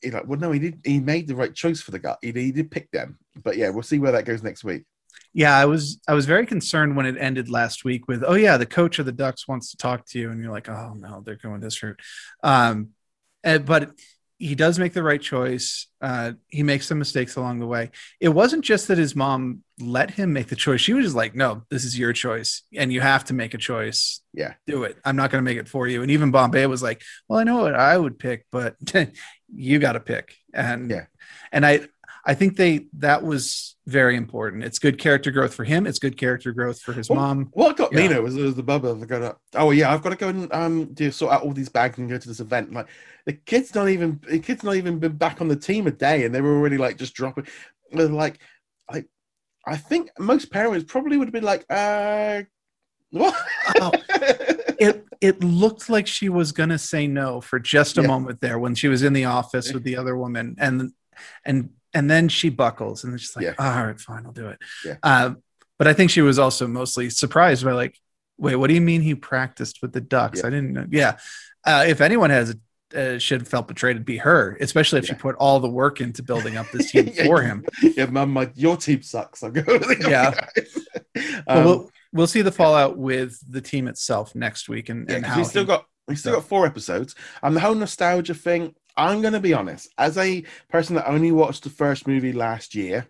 you know, well, no, he did. He made the right choice for the guy. He, he did pick them. But yeah, we'll see where that goes next week. Yeah, I was I was very concerned when it ended last week with, oh yeah, the coach of the Ducks wants to talk to you, and you're like, oh no, they're going this route. Um, and, but he does make the right choice. Uh, he makes some mistakes along the way. It wasn't just that his mom let him make the choice. She was just like, no, this is your choice and you have to make a choice. Yeah. Do it. I'm not going to make it for you. And even Bombay was like, well, I know what I would pick, but you got to pick. And yeah. And I, I think they that was very important. It's good character growth for him. It's good character growth for his well, mom. What got yeah. me though was, was the bubba. Going, to oh yeah, I've got to go and um do sort out all these bags and go to this event. Like the kid's not even the kid's not even been back on the team a day, and they were already like just dropping. They're like, like I think most parents probably would have been like, uh, what? oh, it it looked like she was gonna say no for just a yeah. moment there when she was in the office with the other woman, and and and then she buckles and she's like, yeah. all right, fine, I'll do it. Yeah. Uh, but I think she was also mostly surprised by like, wait, what do you mean he practiced with the Ducks? Yeah. I didn't know. Yeah. Uh, if anyone has uh, should have felt betrayed, it'd be her, especially if she put all the work into building up this team for him. Yeah, mom, like your team sucks. I'm going. Yeah. um, we'll we'll see the fallout with the team itself next week, and, and how we still he, got we still got four episodes, and the whole nostalgia thing. I'm going to be honest, as a person that only watched the first movie last year,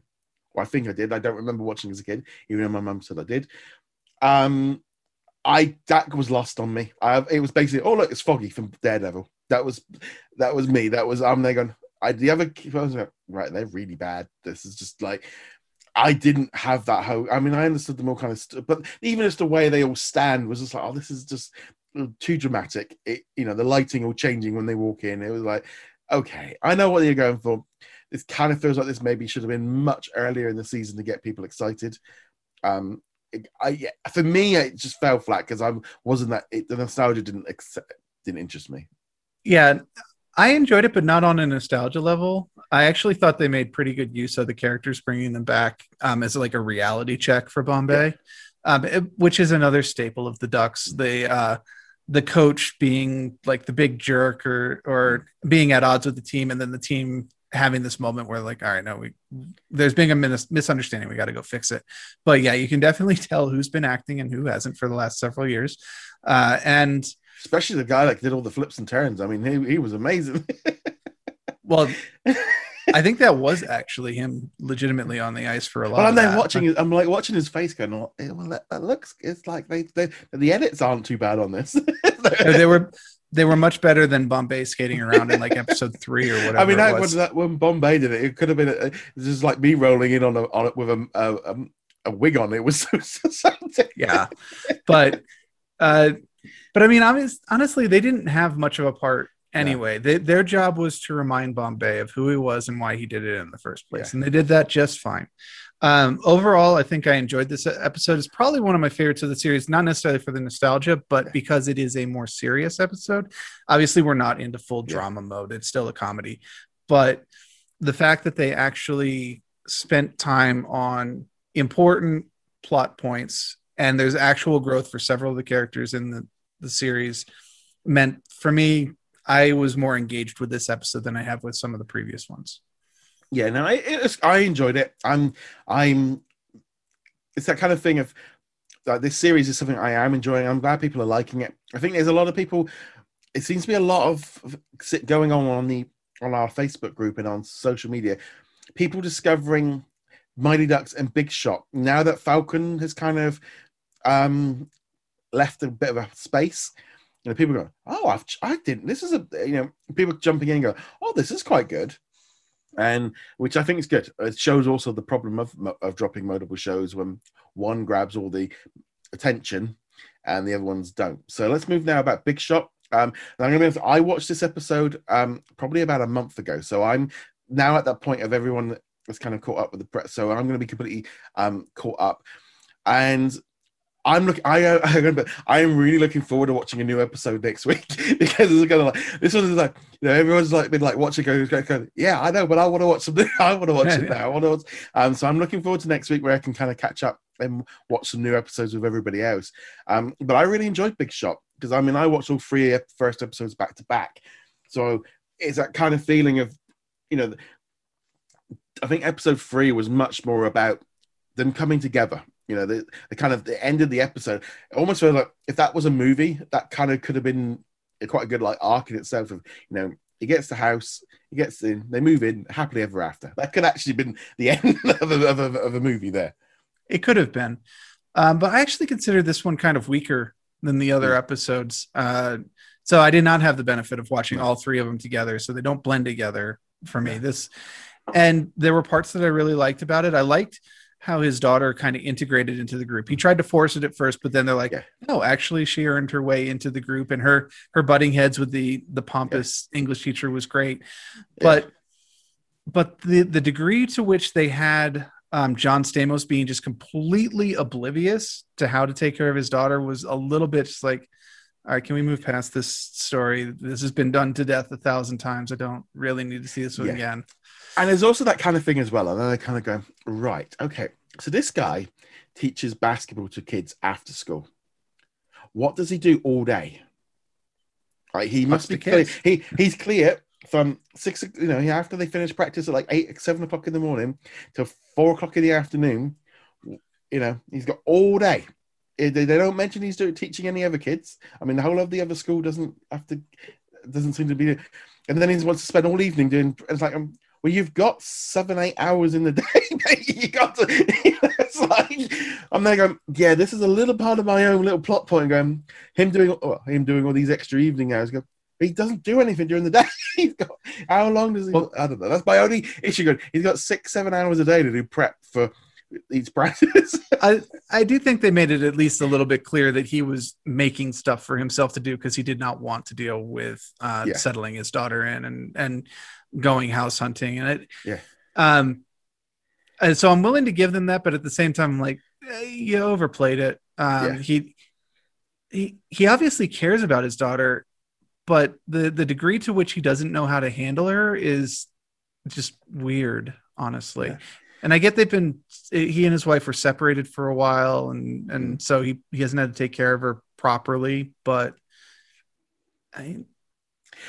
well, I think I did. I don't remember watching as a kid, even though my mum said I did. Um, I that was lost on me. I, it was basically, oh look, it's Foggy from Daredevil. That was that was me. That was I'm there going. I the other I was like, right, they're really bad. This is just like I didn't have that hope. I mean, I understood them all kind of, st- but even just the way they all stand was just like, oh, this is just too dramatic. It, you know, the lighting all changing when they walk in. It was like, okay, I know what you're going for. This kind of feels like this maybe should have been much earlier in the season to get people excited. Um, it, I for me, it just fell flat because I wasn't that it, the nostalgia didn't accept, didn't interest me. Yeah, I enjoyed it, but not on a nostalgia level. I actually thought they made pretty good use of the characters, bringing them back um, as like a reality check for Bombay, yeah. um, it, which is another staple of the Ducks. They uh, the coach being like the big jerk or or being at odds with the team and then the team having this moment where like all right no we there's being a mis- misunderstanding. We got to go fix it. But yeah you can definitely tell who's been acting and who hasn't for the last several years. Uh, and especially the guy that did all the flips and turns. I mean he, he was amazing. Well I think that was actually him legitimately on the ice for a lot. Well, I'm then watching. I'm like watching his face going, oh, "Well, that, that, looks. It's like they, they the edits aren't too bad on this." they were they were much better than Bombay skating around in like episode three or whatever. I mean, I, when, that, when Bombay did it, it could have been a, just like me rolling in on a, on it with a, a, a wig on. It was so, so, so yeah, but uh, but I mean, honestly, they didn't have much of a part anyway. Yeah. They, their job was to remind Bombay of who he was and why he did it in the first place, yeah. and they did that just fine. Um, overall, I think I enjoyed this episode. It's probably one of my favorites of the series, not necessarily for the nostalgia, but because it is a more serious episode. Obviously, we're not into full drama yeah. mode; it's still a comedy. But the fact that they actually spent time on important plot points and there's actual growth for several of the characters in the, the series meant for me i was more engaged with this episode than i have with some of the previous ones. Yeah no I, was, I enjoyed it. I'm i'm it's that kind of thing of like this series is something i am enjoying. I'm glad people are liking it. I think there's a lot of people it seems to be a lot of going on on the on our facebook group and on social media. People discovering mighty ducks and big shot. Now that falcon has kind of um, left a bit of a space. You know, people go, "Oh, I've, I didn't." This is a you know, people jumping in and go, "Oh, this is quite good," and which I think is good. It shows also the problem of of dropping multiple shows when one grabs all the attention and the other ones don't. So let's move now about Big Shot. Um, I'm gonna be I watched this episode um probably about a month ago, so I'm now at that point of everyone that's kind of caught up with the press. So I'm going to be completely um caught up, and I'm looking. I uh, I am really looking forward to watching a new episode next week because it's gonna like this one is like you know everyone's like been like watching going, going, going yeah I know but I want to watch something I want to watch it now I want to watch um so I'm looking forward to next week where I can kind of catch up and watch some new episodes with everybody else. Um but I really enjoyed Big Shot because I mean I watched all three first episodes back to back. So it's that kind of feeling of you know I think episode three was much more about them coming together you know, the, the kind of the end of the episode. It almost felt like if that was a movie, that kind of could have been quite a good like arc in itself. Of you know, he gets the house, he gets in, they move in happily ever after. That could actually been the end of a, of a, of a movie there. It could have been, um, but I actually consider this one kind of weaker than the other mm. episodes. Uh, so I did not have the benefit of watching all three of them together, so they don't blend together for me. This, and there were parts that I really liked about it. I liked how his daughter kind of integrated into the group. He tried to force it at first, but then they're like, yeah. no, actually she earned her way into the group and her her butting heads with the the pompous yeah. English teacher was great. Yeah. But but the the degree to which they had um, John Stamos being just completely oblivious to how to take care of his daughter was a little bit just like, all right, can we move past this story? This has been done to death a thousand times. I don't really need to see this one again. And there's also that kind of thing as well. And then they kind of go, right, okay. So this guy teaches basketball to kids after school. What does he do all day? Right, he must be clear. He he's clear from six, you know, after they finish practice at like eight, seven o'clock in the morning till four o'clock in the afternoon. You know, he's got all day. They don't mention he's doing teaching any other kids. I mean, the whole of the other school doesn't have to, doesn't seem to be. And then he wants to spend all evening doing. It's like, um, well, you've got seven, eight hours in the day. You got to. it's like I'm there going, yeah, this is a little part of my own little plot point. Going, him doing, well, him doing all these extra evening hours. Go, he doesn't do anything during the day. he's got how long does he? Well, I don't know. That's my only issue. Going, he's got six, seven hours a day to do prep for these practice. I I do think they made it at least a little bit clear that he was making stuff for himself to do because he did not want to deal with uh, yeah. settling his daughter in and and going house hunting and it yeah um and so i'm willing to give them that but at the same time I'm like eh, you overplayed it um yeah. he he he obviously cares about his daughter but the the degree to which he doesn't know how to handle her is just weird honestly yeah. And i get they've been he and his wife were separated for a while and and so he he hasn't had to take care of her properly but I,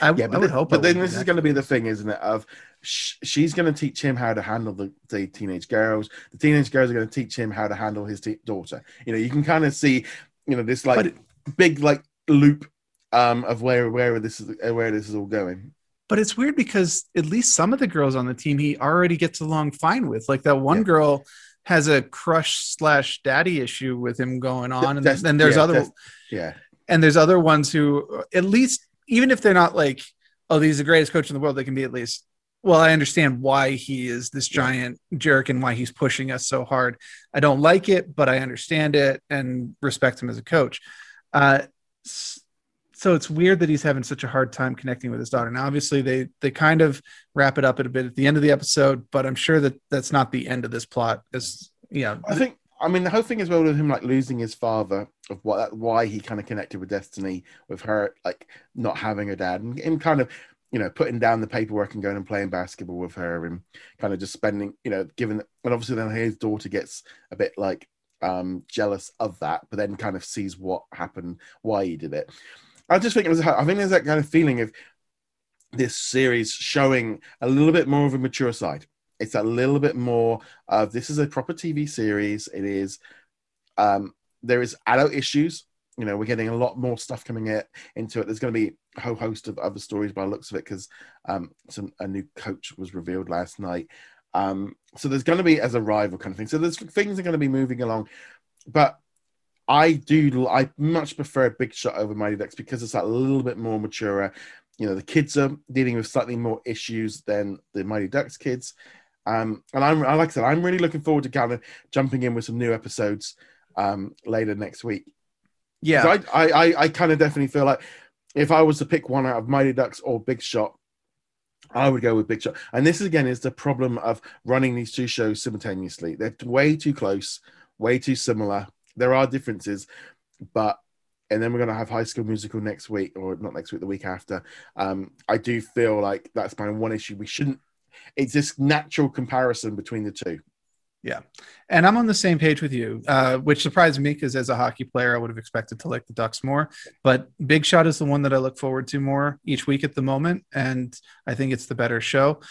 I, yeah, but I would hope. But then this is going to be the thing, isn't it? Of sh- she's going to teach him how to handle the, the teenage girls. The teenage girls are going to teach him how to handle his t- daughter. You know, you can kind of see, you know, this like but, big like loop um, of where where this is where this is all going. But it's weird because at least some of the girls on the team he already gets along fine with. Like that one yeah. girl has a crush slash daddy issue with him going on, and then there's yeah, other yeah, and there's other ones who at least even if they're not like, oh, he's the greatest coach in the world, they can be at least well, I understand why he is this giant jerk and why he's pushing us so hard. I don't like it, but I understand it and respect him as a coach. Uh, so it's weird that he's having such a hard time connecting with his daughter. Now, obviously, they they kind of wrap it up a bit at the end of the episode, but I'm sure that that's not the end of this plot. As yeah, I think I mean the whole thing as well with him like losing his father of what why he kind of connected with Destiny with her like not having a dad and him kind of you know, putting down the paperwork and going and playing basketball with her and kind of just spending, you know, given and obviously then his daughter gets a bit like um jealous of that, but then kind of sees what happened, why he did it. I just think it was I think there's that kind of feeling of this series showing a little bit more of a mature side. It's a little bit more of this is a proper TV series. It is um there is adult issues you know, we're getting a lot more stuff coming in, into it. There's going to be a whole host of other stories by looks of it because um, some a new coach was revealed last night. Um, so there's going to be as a rival kind of thing. So there's things are going to be moving along, but I do I much prefer Big Shot over Mighty Ducks because it's a little bit more mature. You know, the kids are dealing with slightly more issues than the Mighty Ducks kids. Um, and I'm, like I said, I'm really looking forward to kind of jumping in with some new episodes um, later next week. Yeah, I, I, I kind of definitely feel like if I was to pick one out of Mighty Ducks or Big Shot, I would go with Big Shot. And this again is the problem of running these two shows simultaneously. They're way too close, way too similar. There are differences, but and then we're going to have High School Musical next week, or not next week, the week after. Um, I do feel like that's my one issue. We shouldn't. It's this natural comparison between the two. Yeah. And I'm on the same page with you, uh, which surprised me because as a hockey player, I would have expected to like the Ducks more. But Big Shot is the one that I look forward to more each week at the moment. And I think it's the better show,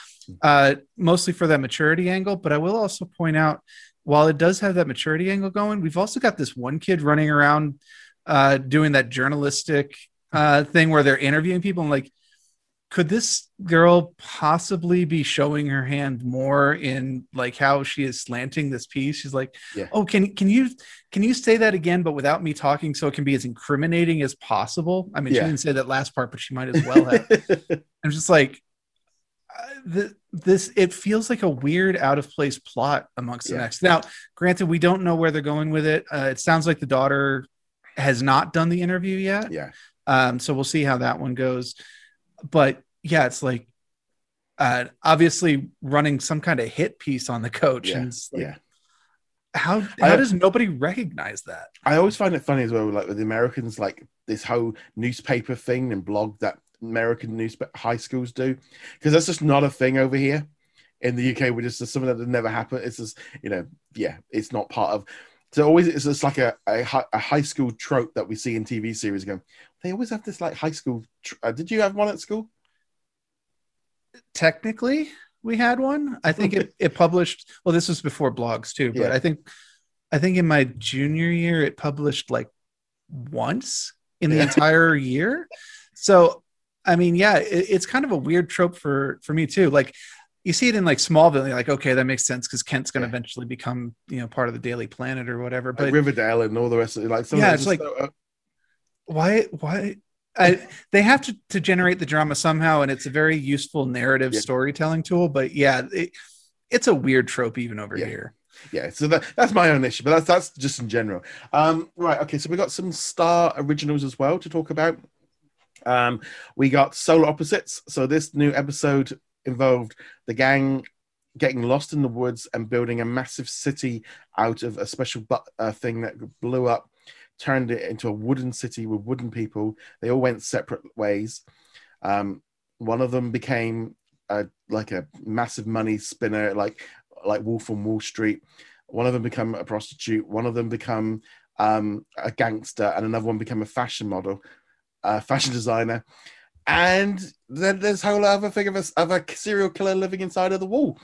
uh, mostly for that maturity angle. But I will also point out, while it does have that maturity angle going, we've also got this one kid running around uh, doing that journalistic uh, thing where they're interviewing people and like, could this girl possibly be showing her hand more in like how she is slanting this piece she's like yeah. oh can can you can you say that again but without me talking so it can be as incriminating as possible i mean yeah. she didn't say that last part but she might as well have i'm just like the, this it feels like a weird out of place plot amongst yeah. the next now granted we don't know where they're going with it uh, it sounds like the daughter has not done the interview yet yeah um so we'll see how that one goes but yeah, it's like uh, obviously running some kind of hit piece on the coach. Yeah. And like, yeah. How how does nobody recognize that? I always find it funny as well, like with the Americans, like this whole newspaper thing and blog that American newspaper high schools do, because that's just not a thing over here. In the UK, we just something that never happened. It's just you know, yeah, it's not part of. So always it's just like a, a, a high school trope that we see in TV series. Going, they always have this like high school. Tr- uh, did you have one at school? technically we had one. I think it, it published well, this was before blogs too, but yeah. I think I think in my junior year it published like once in the yeah. entire year. So I mean, yeah, it, it's kind of a weird trope for for me too. Like you see it in like Smallville, you're like, okay, that makes sense because Kent's going to yeah. eventually become, you know, part of the Daily Planet or whatever. But like Riverdale and all the rest of it, like, yeah, it's like, so, uh... why, why, I, they have to, to generate the drama somehow, and it's a very useful narrative yeah. storytelling tool. But yeah, it, it's a weird trope even over yeah. here. Yeah, so that, that's my own issue, but that's that's just in general. Um, right, okay, so we got some star originals as well to talk about. Um, we got Solar Opposites. So this new episode involved the gang getting lost in the woods and building a massive city out of a special bu- uh, thing that blew up turned it into a wooden city with wooden people. They all went separate ways. Um, one of them became a, like a massive money spinner, like like Wolf on Wall Street. One of them become a prostitute. One of them become um, a gangster, and another one become a fashion model, a fashion designer. And then there's whole other thing of a, of a serial killer living inside of the wall.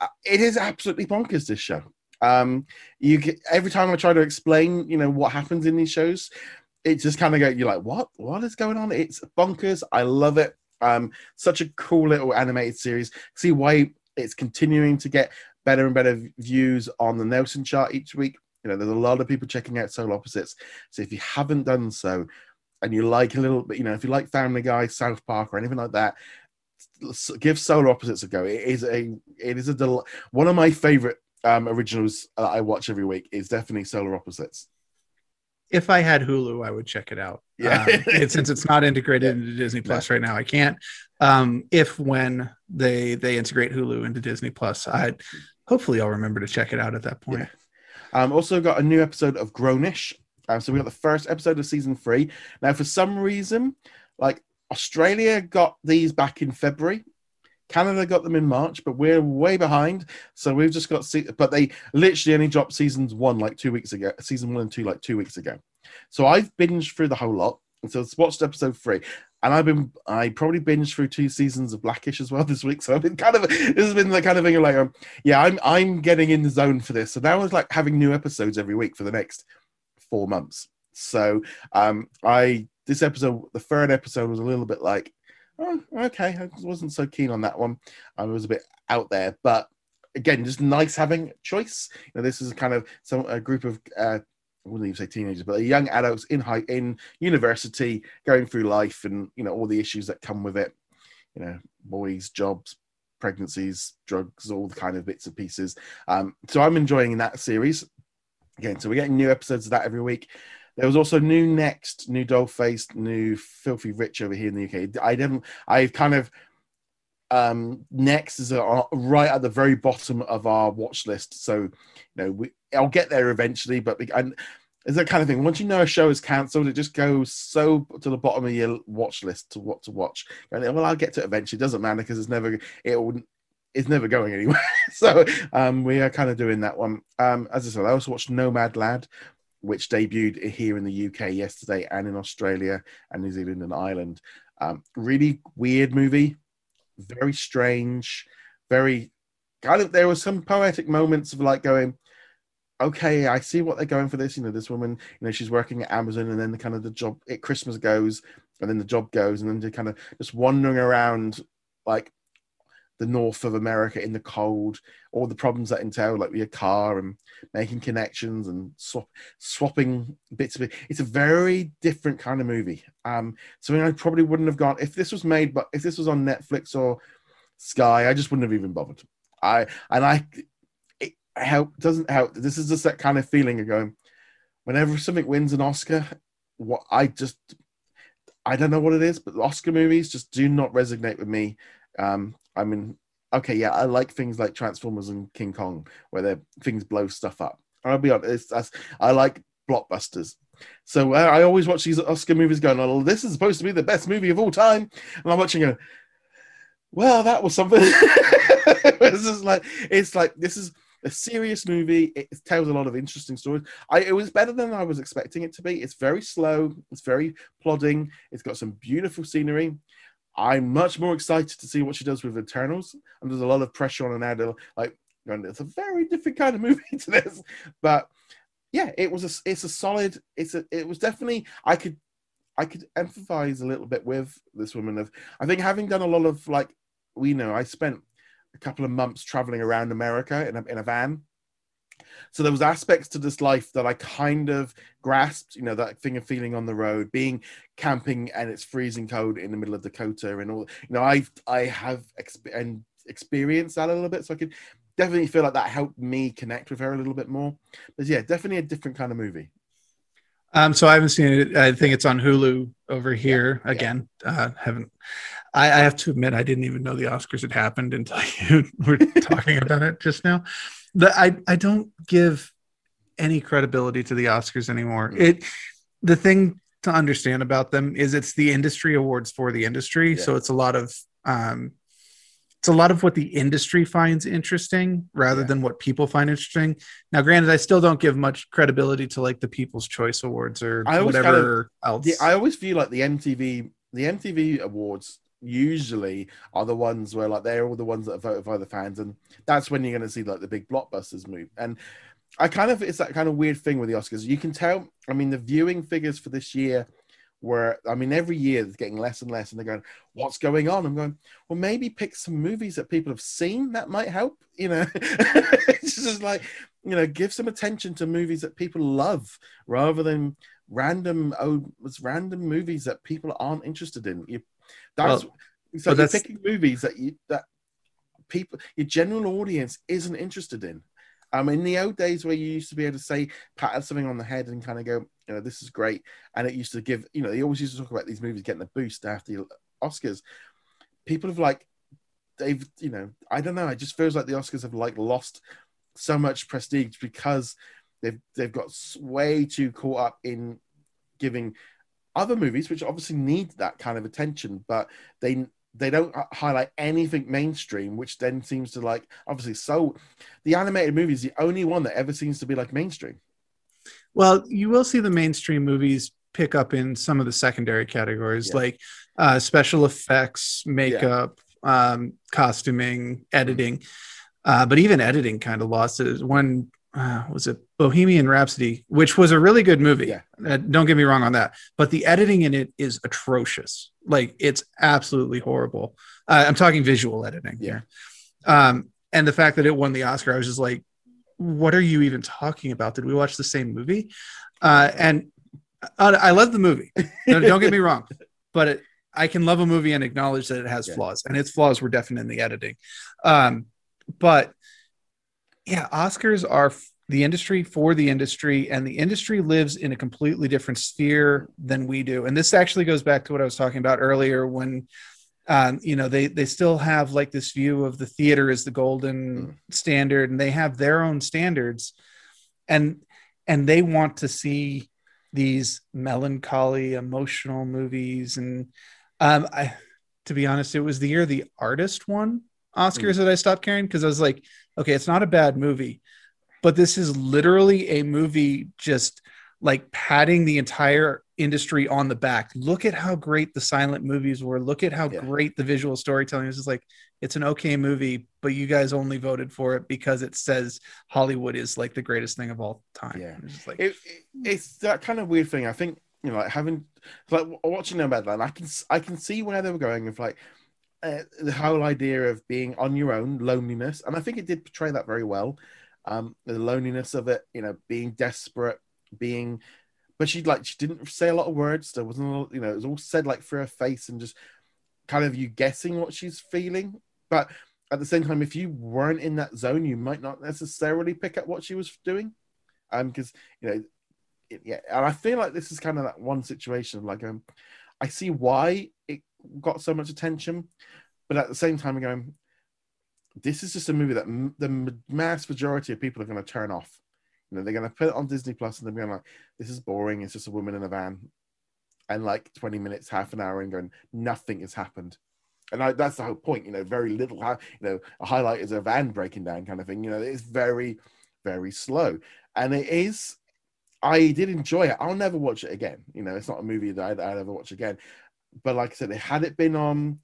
Uh, it is absolutely bonkers. This show. Um, you get, every time I try to explain, you know, what happens in these shows, it just kind of go, you're like, what? What is going on? It's bonkers. I love it. Um, such a cool little animated series. See why it's continuing to get better and better views on the Nielsen chart each week. You know, there's a lot of people checking out Solar Opposites. So if you haven't done so, and you like a little bit, you know, if you like Family Guy, South Park, or anything like that, give Solar Opposites a go. It is a it is a del- one of my favorite um, originals that I watch every week is definitely Solar Opposites. If I had Hulu, I would check it out. Yeah. Um, it, since it's not integrated into Disney Plus right now, I can't. Um, if when they they integrate Hulu into Disney Plus, I hopefully I'll remember to check it out at that point. Yeah. Um, also got a new episode of Grownish. Um, so we got the first episode of season three. Now, for some reason, like Australia got these back in February. Canada got them in March, but we're way behind. So we've just got, se- but they literally only dropped seasons one like two weeks ago, season one and two like two weeks ago. So I've binged through the whole lot. And so it's watched episode three, and I've been I probably binged through two seasons of Blackish as well this week. So I've been kind of this has been the kind of thing of like, um, yeah, I'm I'm getting in the zone for this. So now it's like having new episodes every week for the next four months. So um, I this episode, the third episode, was a little bit like, oh, okay, I wasn't so keen on that one. I was a bit out there, but again, just nice having choice. You know, this is kind of some a group of uh, I wouldn't even say teenagers, but young adults in high in university going through life and you know all the issues that come with it. You know, boys, jobs, pregnancies, drugs, all the kind of bits and pieces. Um, so I'm enjoying that series. Again, so we're getting new episodes of that every week. There was also new next, new doll faced, new filthy rich over here in the UK. I didn't. I've kind of um next is a, right at the very bottom of our watch list. So you know we I'll get there eventually, but and it's that kind of thing. Once you know a show is cancelled, it just goes so to the bottom of your watch list to what to watch. And well, I'll get to it eventually. It doesn't matter because it's never it wouldn't it's never going anywhere. so um, we are kind of doing that one. Um, as I said, I also watched Nomadland, which debuted here in the UK yesterday and in Australia and New Zealand and Ireland. Um, really weird movie, very strange, very kind of. There were some poetic moments of like going, okay, I see what they're going for this. You know, this woman, you know, she's working at Amazon, and then the kind of the job at Christmas goes, and then the job goes, and then they kind of just wandering around like the north of America in the cold, all the problems that entail, like with your car and making connections and swap, swapping bits of it. It's a very different kind of movie. Um, something I probably wouldn't have gone if this was made, but if this was on Netflix or Sky, I just wouldn't have even bothered. I and I it help doesn't help. This is just that kind of feeling of going. Whenever something wins an Oscar, what I just I don't know what it is, but Oscar movies just do not resonate with me. Um, I mean, okay, yeah, I like things like Transformers and King Kong, where the things blow stuff up. I'll be honest, I like blockbusters. So uh, I always watch these Oscar movies going, oh, this is supposed to be the best movie of all time. And I'm watching it, well, that was something. it's just like, it's like, this is a serious movie. It tells a lot of interesting stories. I, it was better than I was expecting it to be. It's very slow. It's very plodding. It's got some beautiful scenery. I'm much more excited to see what she does with Eternals, and there's a lot of pressure on an ad. Like, and it's a very different kind of movie to this, but yeah, it was a it's a solid. It's a it was definitely I could I could empathize a little bit with this woman. Of I think having done a lot of like we know I spent a couple of months traveling around America in a in a van so there was aspects to this life that I kind of grasped, you know, that thing of feeling on the road, being camping and it's freezing cold in the middle of Dakota and all. You know, I I have exp- and experienced that a little bit, so I could definitely feel like that helped me connect with her a little bit more. But yeah, definitely a different kind of movie. Um, so I haven't seen it. I think it's on Hulu over here yeah, again. Yeah. Uh, haven't. I, I have to admit, I didn't even know the Oscars had happened until you were talking about it just now the, I I don't give any credibility to the Oscars anymore. Mm. It the thing to understand about them is it's the industry awards for the industry, yeah. so it's a lot of um, it's a lot of what the industry finds interesting rather yeah. than what people find interesting. Now, granted, I still don't give much credibility to like the People's Choice Awards or whatever kind of, else. Yeah, I always feel like the MTV the MTV Awards usually are the ones where like they're all the ones that are voted by the fans, and that's when you're going to see like the big blockbusters move. And I kind of it's that kind of weird thing with the Oscars. You can tell. I mean, the viewing figures for this year were. I mean, every year it's getting less and less, and they're going, "What's going on?" I'm going, "Well, maybe pick some movies that people have seen that might help." You know, it's just like you know, give some attention to movies that people love rather than random oh, it's random movies that people aren't interested in. You that's well, So you're picking movies that you that people your general audience isn't interested in. Um, in the old days where you used to be able to say pat something on the head and kind of go, you know, this is great, and it used to give, you know, they always used to talk about these movies getting a boost after the Oscars. People have like, they've, you know, I don't know. It just feels like the Oscars have like lost so much prestige because they've they've got way too caught up in giving other movies, which obviously need that kind of attention, but they they don't highlight anything mainstream, which then seems to like obviously so. The animated movie is the only one that ever seems to be like mainstream. Well, you will see the mainstream movies pick up in some of the secondary categories, yeah. like uh, special effects, makeup, yeah. um, costuming, editing. Uh, but even editing kind of lost it. One uh, was it Bohemian Rhapsody, which was a really good movie. Yeah. Uh, don't get me wrong on that, but the editing in it is atrocious. Like it's absolutely horrible. Uh, I'm talking visual editing yeah. here. Um, and the fact that it won the Oscar, I was just like, what are you even talking about? Did we watch the same movie? Uh, and I love the movie. don't get me wrong, but it, I can love a movie and acknowledge that it has yeah. flaws, and its flaws were definite in the editing. Um, but yeah, Oscars are the industry for the industry, and the industry lives in a completely different sphere than we do. And this actually goes back to what I was talking about earlier when. Um, you know they they still have like this view of the theater as the golden mm. standard and they have their own standards and and they want to see these melancholy emotional movies and um i to be honest it was the year the artist won oscars mm. that i stopped caring because i was like okay, it's not a bad movie, but this is literally a movie just like patting the entire industry on the back. Look at how great the silent movies were. Look at how yeah. great the visual storytelling is. It's like it's an okay movie, but you guys only voted for it because it says Hollywood is like the greatest thing of all time. Yeah, it's like it, it, it's that kind of weird thing. I think you know, like having like watching Nomadland, I can I can see where they were going. If like uh, the whole idea of being on your own, loneliness, and I think it did portray that very well. Um, the loneliness of it, you know, being desperate, being, but she like she didn't say a lot of words. There wasn't, a, lot, you know, it was all said like through her face and just kind of you guessing what she's feeling. But at the same time, if you weren't in that zone, you might not necessarily pick up what she was doing, um, because you know, it, yeah, and I feel like this is kind of that one situation. Like, um, I see why it got so much attention, but at the same time, I'm going, this is just a movie that m- the mass majority of people are going to turn off. You know, they're going to put it on Disney Plus and they're going like, this is boring. It's just a woman in a van, and like 20 minutes, half an hour, and going, nothing has happened. And I, that's the whole point. You know, very little. You know, a highlight is a van breaking down, kind of thing. You know, it's very, very slow, and it is. I did enjoy it. I'll never watch it again. You know, it's not a movie that I'd, I'd ever watch again but like I said, had it been on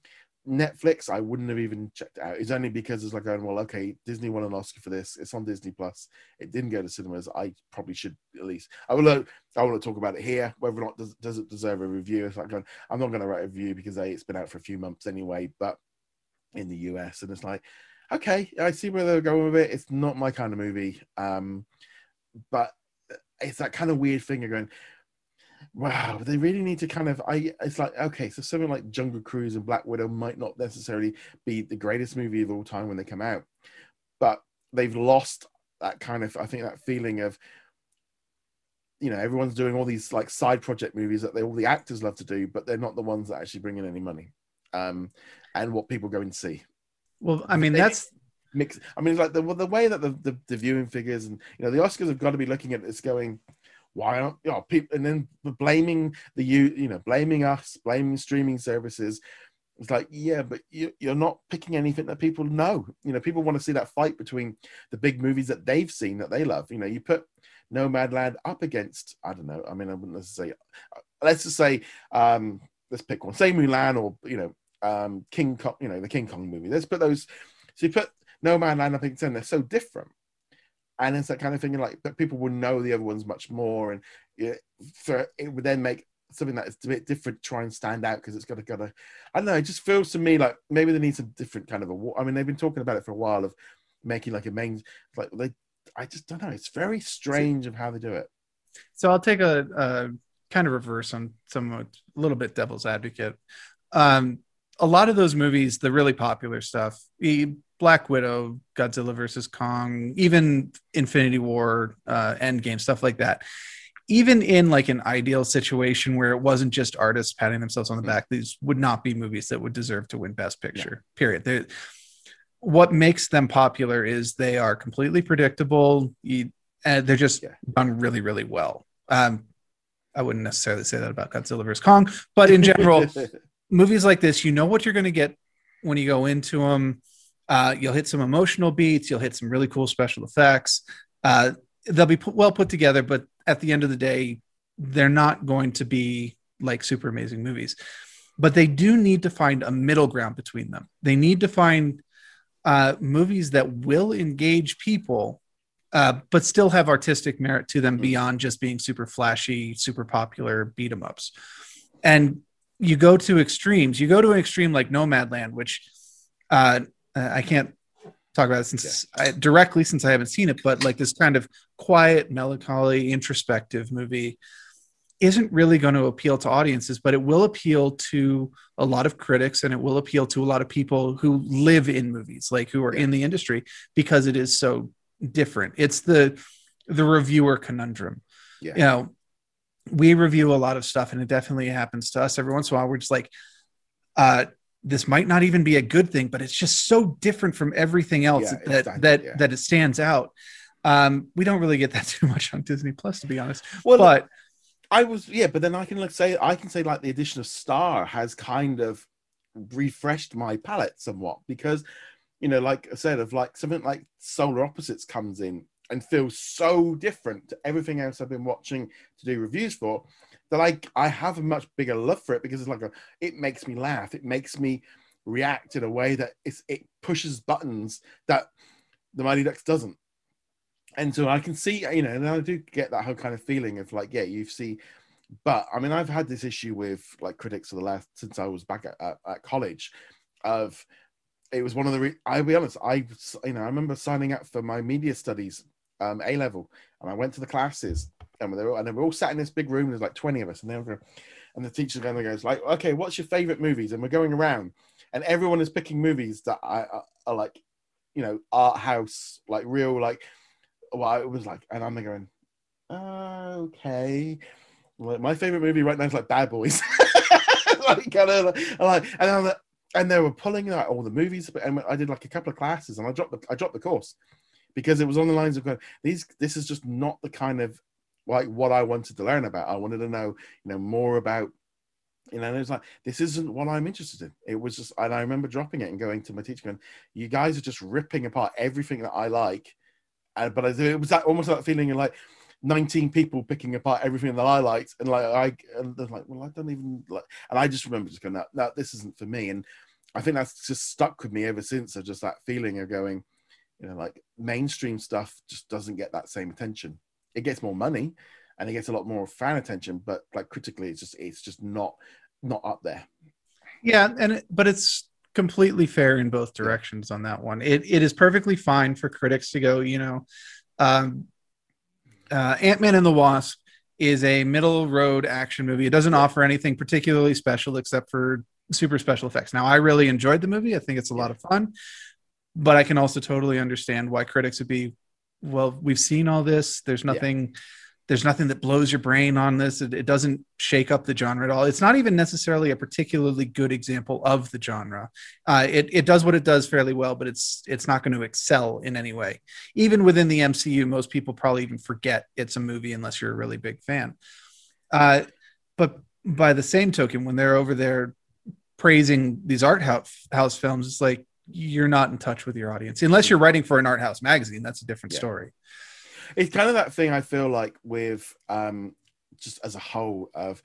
Netflix, I wouldn't have even checked it out. It's only because it's like going, well, okay, Disney won an Oscar for this. It's on Disney Plus. It didn't go to cinemas. I probably should at least. I will. I want to talk about it here. Whether or not does, does it deserve a review? It's like going, I'm not going to write a review because a it's been out for a few months anyway. But in the US, and it's like, okay, I see where they're going with it. It's not my kind of movie. Um, but it's that kind of weird thing. You're going, wow, they really need to kind of. I it's like okay, so something like Jungle Cruise and Black Widow might not necessarily be the greatest movie of all time when they come out, but they've lost that kind of. I think that feeling of you know everyone's doing all these like side project movies that they all the actors love to do, but they're not the ones that actually bring in any money, um, and what people go and see. Well, I mean that's mix. I mean, like the the way that the, the, the viewing figures and you know the Oscars have got to be looking at this going why aren't you know, people and then blaming the you you know blaming us blaming streaming services. It's like yeah but you, you're not picking anything that people know. You know people want to see that fight between the big movies that they've seen that they love. You know you put nomadland up against i don't know i mean i wouldn't necessarily uh, let's just say um let's pick one say mulan or you know um king kong you know the king kong movie. Let's put those so you put nomadland up against them they're so different and it's that kind of thing like that people will know the other ones much more and yeah, for it would then make something that is a bit different try and stand out because it's got to got to I don't know it just feels to me like maybe they need some different kind of a I mean they've been talking about it for a while of making like a main like they I just don't know it's very strange of how they do it. So I'll take a, a kind of reverse on some a little bit devil's advocate. Um a lot of those movies, the really popular stuff, Black Widow, Godzilla versus Kong, even Infinity War, uh, Endgame, stuff like that. Even in like an ideal situation where it wasn't just artists patting themselves on the back, these would not be movies that would deserve to win Best Picture. Yeah. Period. They're, what makes them popular is they are completely predictable. You, and they're just yeah. done really, really well. Um, I wouldn't necessarily say that about Godzilla vs Kong, but in general, movies like this, you know what you're going to get when you go into them. Uh, you'll hit some emotional beats. You'll hit some really cool special effects. Uh, they'll be put, well put together, but at the end of the day, they're not going to be like super amazing movies. But they do need to find a middle ground between them. They need to find uh, movies that will engage people, uh, but still have artistic merit to them mm-hmm. beyond just being super flashy, super popular beat 'em ups. And you go to extremes. You go to an extreme like Nomadland, which uh, I can't talk about it since yeah. I, directly since I haven't seen it, but like this kind of quiet, melancholy, introspective movie isn't really going to appeal to audiences, but it will appeal to a lot of critics and it will appeal to a lot of people who live in movies, like who are in the industry, because it is so different. It's the the reviewer conundrum. Yeah. You know, we review a lot of stuff, and it definitely happens to us every once in a while. We're just like, uh, this might not even be a good thing, but it's just so different from everything else yeah, that that yeah. that it stands out. Um, we don't really get that too much on Disney Plus, to be honest. Well, but I was yeah, but then I can like say I can say like the addition of Star has kind of refreshed my palette somewhat because you know, like I said, of like something like Solar Opposites comes in and feels so different to everything else I've been watching to do reviews for that I I have a much bigger love for it because it's like a it makes me laugh, it makes me react in a way that it pushes buttons that the Mighty Ducks doesn't and so I can see, you know, and I do get that whole kind of feeling of like, yeah, you see, but I mean, I've had this issue with like critics for the last since I was back at, at, at college, of it was one of the. Re- I'll be honest, I you know I remember signing up for my media studies um, A level, and I went to the classes, and they were and they were all sat in this big room. There's like twenty of us, and were, and the teacher of goes like, okay, what's your favorite movies? And we're going around, and everyone is picking movies that I are, like, you know, art house, like real like well, it was like, and I'm going, okay. Like, my favorite movie right now is like Bad Boys. like, kind of like, and I'm like, and they were pulling out all the movies, and I did like a couple of classes, and I dropped the I dropped the course because it was on the lines of going, these this is just not the kind of like what I wanted to learn about. I wanted to know, you know, more about you know, and it was like, this isn't what I'm interested in. It was just, and I remember dropping it and going to my teacher going, you guys are just ripping apart everything that I like and, but it was that almost that feeling of like 19 people picking apart everything that I liked, and like I and they're like, well, I don't even like, and I just remember just going, no, no, this isn't for me, and I think that's just stuck with me ever since. Of just that feeling of going, you know, like mainstream stuff just doesn't get that same attention. It gets more money, and it gets a lot more fan attention, but like critically, it's just it's just not not up there. Yeah, and it, but it's completely fair in both directions on that one. It it is perfectly fine for critics to go, you know, um, uh, Ant Man and the Wasp is a middle road action movie. It doesn't offer anything particularly special except for super special effects. Now, I really enjoyed the movie. I think it's a lot of fun, but I can also totally understand why critics would be, well, we've seen all this. There's nothing. Yeah there's nothing that blows your brain on this. It, it, doesn't shake up the genre at all. It's not even necessarily a particularly good example of the genre. Uh, it, it does what it does fairly well, but it's it's not going to excel in any way. Even within the MCU, most people probably even forget it's a movie unless you're a really big fan. Uh, but by the same token, when they're over there praising these art house, house films, it's like you're not in touch with your audience unless you're writing for an art house magazine. That's a different yeah. story it's kind of that thing I feel like with um, just as a whole of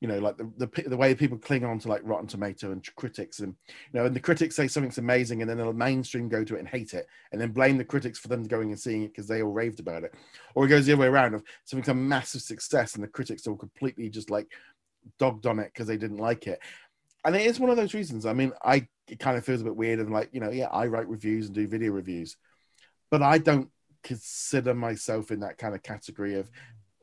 you know like the, the the way people cling on to like Rotten Tomato and critics and you know and the critics say something's amazing and then the mainstream go to it and hate it and then blame the critics for them going and seeing it because they all raved about it or it goes the other way around of something's a massive success and the critics all completely just like dogged on it because they didn't like it and it is one of those reasons I mean I it kind of feels a bit weird and like you know yeah I write reviews and do video reviews but I don't consider myself in that kind of category of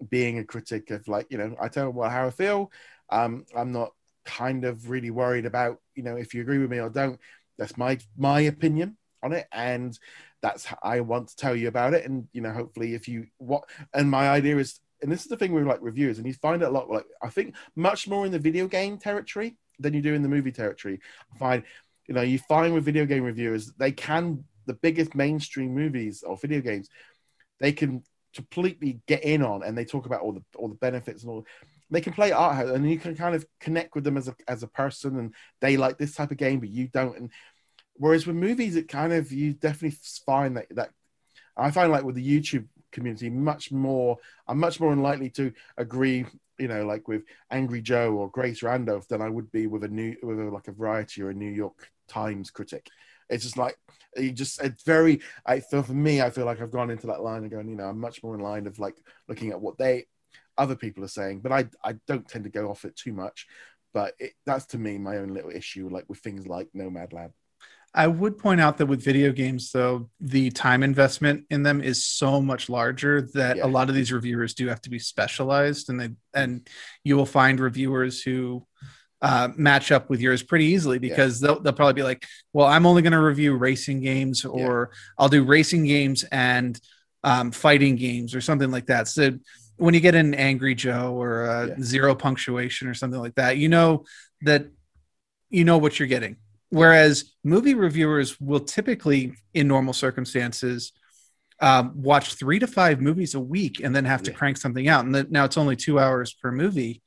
being a critic of like you know I tell well how I feel. Um, I'm not kind of really worried about, you know, if you agree with me or don't. That's my my opinion on it, and that's how I want to tell you about it. And you know, hopefully, if you what, and my idea is, and this is the thing with like reviews, and you find it a lot. Like I think much more in the video game territory than you do in the movie territory. I find, you know, you find with video game reviewers, they can the biggest mainstream movies or video games, they can completely get in on, and they talk about all the all the benefits and all they can play art and you can kind of connect with them as a as a person and they like this type of game but you don't and whereas with movies it kind of you definitely find that that i find like with the youtube community much more i'm much more unlikely to agree you know like with angry joe or grace randolph than i would be with a new with a, like a variety or a new york times critic it's just like you just it's very i feel for me i feel like i've gone into that line and going you know i'm much more in line of like looking at what they other people are saying, but I I don't tend to go off it too much. But it, that's to me my own little issue, like with things like Nomadland. I would point out that with video games, though, the time investment in them is so much larger that yeah. a lot of these reviewers do have to be specialized, and they and you will find reviewers who uh, match up with yours pretty easily because yeah. they'll, they'll probably be like, well, I'm only going to review racing games, or yeah. I'll do racing games and um, fighting games, or something like that. So when you get an angry Joe or zero punctuation or something like that, you know that you know what you're getting. Whereas movie reviewers will typically, in normal circumstances, um, watch three to five movies a week and then have to yeah. crank something out. And the, now it's only two hours per movie.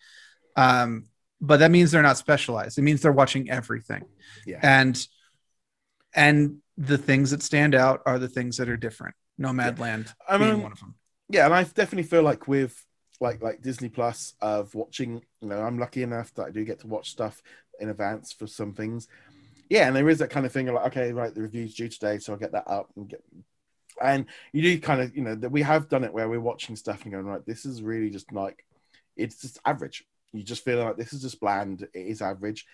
Um, but that means they're not specialized. It means they're watching everything. Yeah. And and the things that stand out are the things that are different. Nomadland yeah. I mean, one of them yeah, and I definitely feel like with like like Disney Plus of watching, you know, I'm lucky enough that I do get to watch stuff in advance for some things. Yeah, and there is that kind of thing of like, okay, right, the review's due today, so I'll get that up and get and you do kind of, you know, that we have done it where we're watching stuff and going, right, this is really just like it's just average. You just feel like this is just bland, it is average.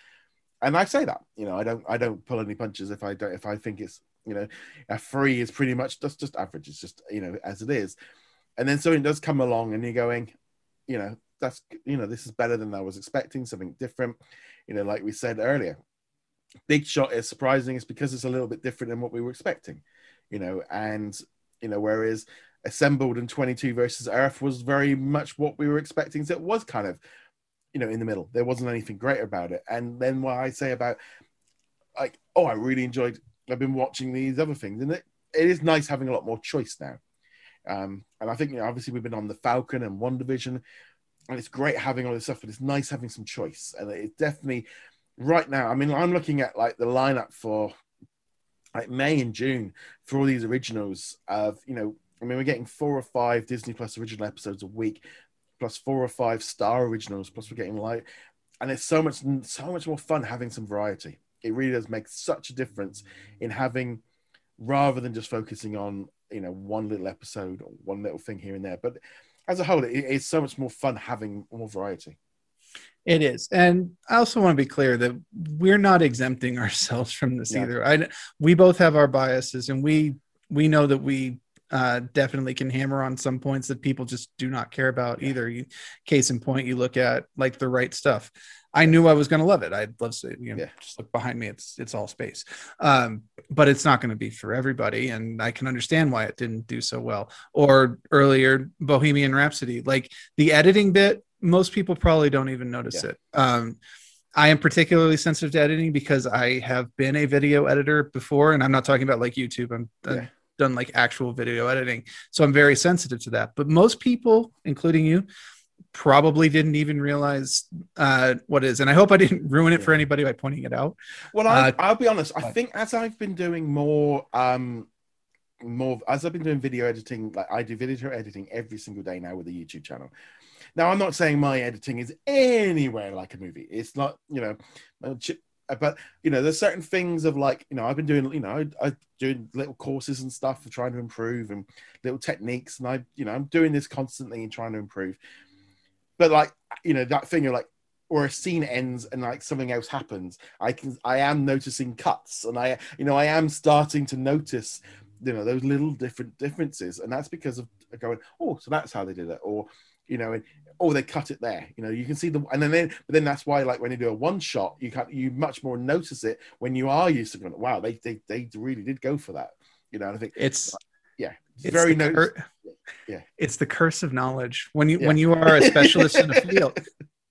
And I say that, you know, I don't I don't pull any punches if I don't if I think it's you know, a free is pretty much just just average. It's just, you know, as it is and then something does come along and you're going you know that's you know this is better than i was expecting something different you know like we said earlier big shot is surprising. It's because it's a little bit different than what we were expecting you know and you know whereas assembled and 22 versus earth was very much what we were expecting. So it was kind of you know in the middle. There wasn't anything great about it. And then what i say about like oh i really enjoyed i've been watching these other things. And it, it is nice having a lot more choice now. Um, and I think you know, obviously we've been on the Falcon and WandaVision, and it's great having all this stuff, but it's nice having some choice. And it's definitely right now. I mean, I'm looking at like the lineup for like May and June for all these originals. Of you know, I mean, we're getting four or five Disney Plus original episodes a week, plus four or five Star originals. Plus we're getting like, and it's so much so much more fun having some variety. It really does make such a difference in having rather than just focusing on you know one little episode or one little thing here and there but as a whole it, it's so much more fun having more variety it is and i also want to be clear that we're not exempting ourselves from this yeah. either i we both have our biases and we we know that we uh, definitely can hammer on some points that people just do not care about yeah. either. You, case in point, you look at like the right stuff. I knew I was going to love it. I'd love to, you know, yeah. just look behind me. It's it's all space, um, but it's not going to be for everybody, and I can understand why it didn't do so well. Or earlier, Bohemian Rhapsody, like the editing bit, most people probably don't even notice yeah. it. Um, I am particularly sensitive to editing because I have been a video editor before, and I'm not talking about like YouTube. I'm yeah. I've done like actual video editing, so I'm very sensitive to that. But most people, including you, probably didn't even realize uh, what is. And I hope I didn't ruin it for anybody by pointing it out. Well, I, will uh, be honest. I think as I've been doing more, um, more as I've been doing video editing, like I do video editing every single day now with the YouTube channel. Now, I'm not saying my editing is anywhere like a movie. It's not, you know, uh, but you know, there's certain things of like, you know, I've been doing, you know, I, I doing little courses and stuff for trying to improve and little techniques, and I, you know, I'm doing this constantly and trying to improve but like you know that thing of like or a scene ends and like something else happens i can i am noticing cuts and i you know i am starting to notice you know those little different differences and that's because of going oh so that's how they did it or you know, and oh, they cut it there. You know, you can see the, and then, then but then that's why, like when you do a one shot, you can you much more notice it when you are used to going, wow, they they they really did go for that. You know, I think it's yeah, it's, it's very noticeable. cur- Yeah. it's the curse of knowledge when you Yeah. when you are a specialist in a field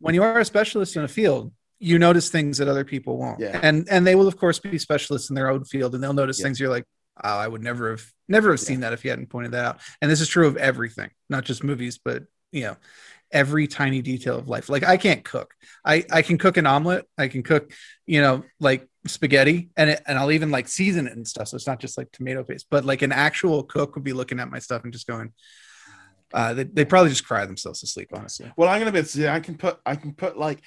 when you are a specialist in a field you notice things that other people won't Yeah. and and they will of course be specialists in their own field and they'll notice Yeah. things you're like oh i would never have never have seen that if you hadn't pointed that out and this is true of everything not just movies but you know every tiny detail of life like i can't cook i i can cook an omelet i can cook you know like spaghetti and it, and i'll even like season it and stuff so it's not just like tomato paste but like an actual cook would be looking at my stuff and just going uh they, they probably just cry themselves to sleep honestly Well, I'm gonna be. I can put. I can put like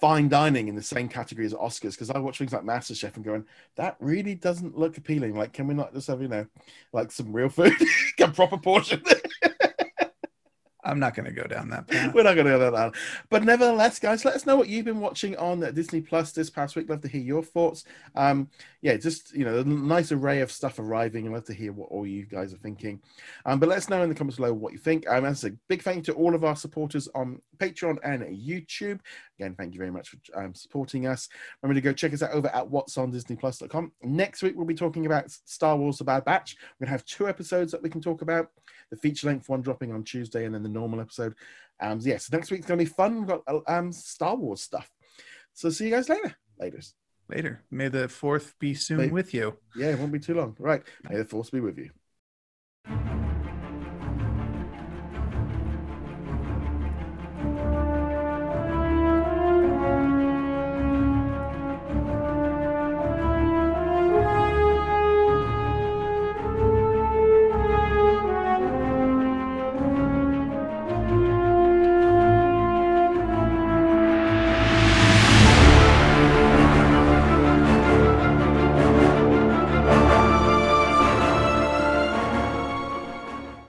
fine dining in the same category as Oscars because I watch things like MasterChef and going, that really doesn't look appealing. Like, can we not just have you know, like some real food, a proper portion? i'm not going to go down that path We're not going to go down. That. But nevertheless, guys, let us know what you've been watching on Disney Plus this past week. Love to hear your thoughts. Um, yeah, just you know, a nice array of stuff arriving. and love to hear what all you guys are thinking. Um, but let us know in the comments below what you think. Um, as a big thank you to all of our supporters on Patreon and YouTube. Again, thank you very much for um, supporting us. Remember to go check us out over at what's on disneyplus.com. Next week, we'll be talking about Star Wars The Bad Batch. We're to have two episodes that we can talk about the feature length one dropping on Tuesday and then the normal episode. Um, yes, next week's going to be fun. We've got uh, um, Star Wars stuff. So see you guys later. Later. later may the fourth be soon May- with you Yeah, it won't be too long. Right. May the force be with you.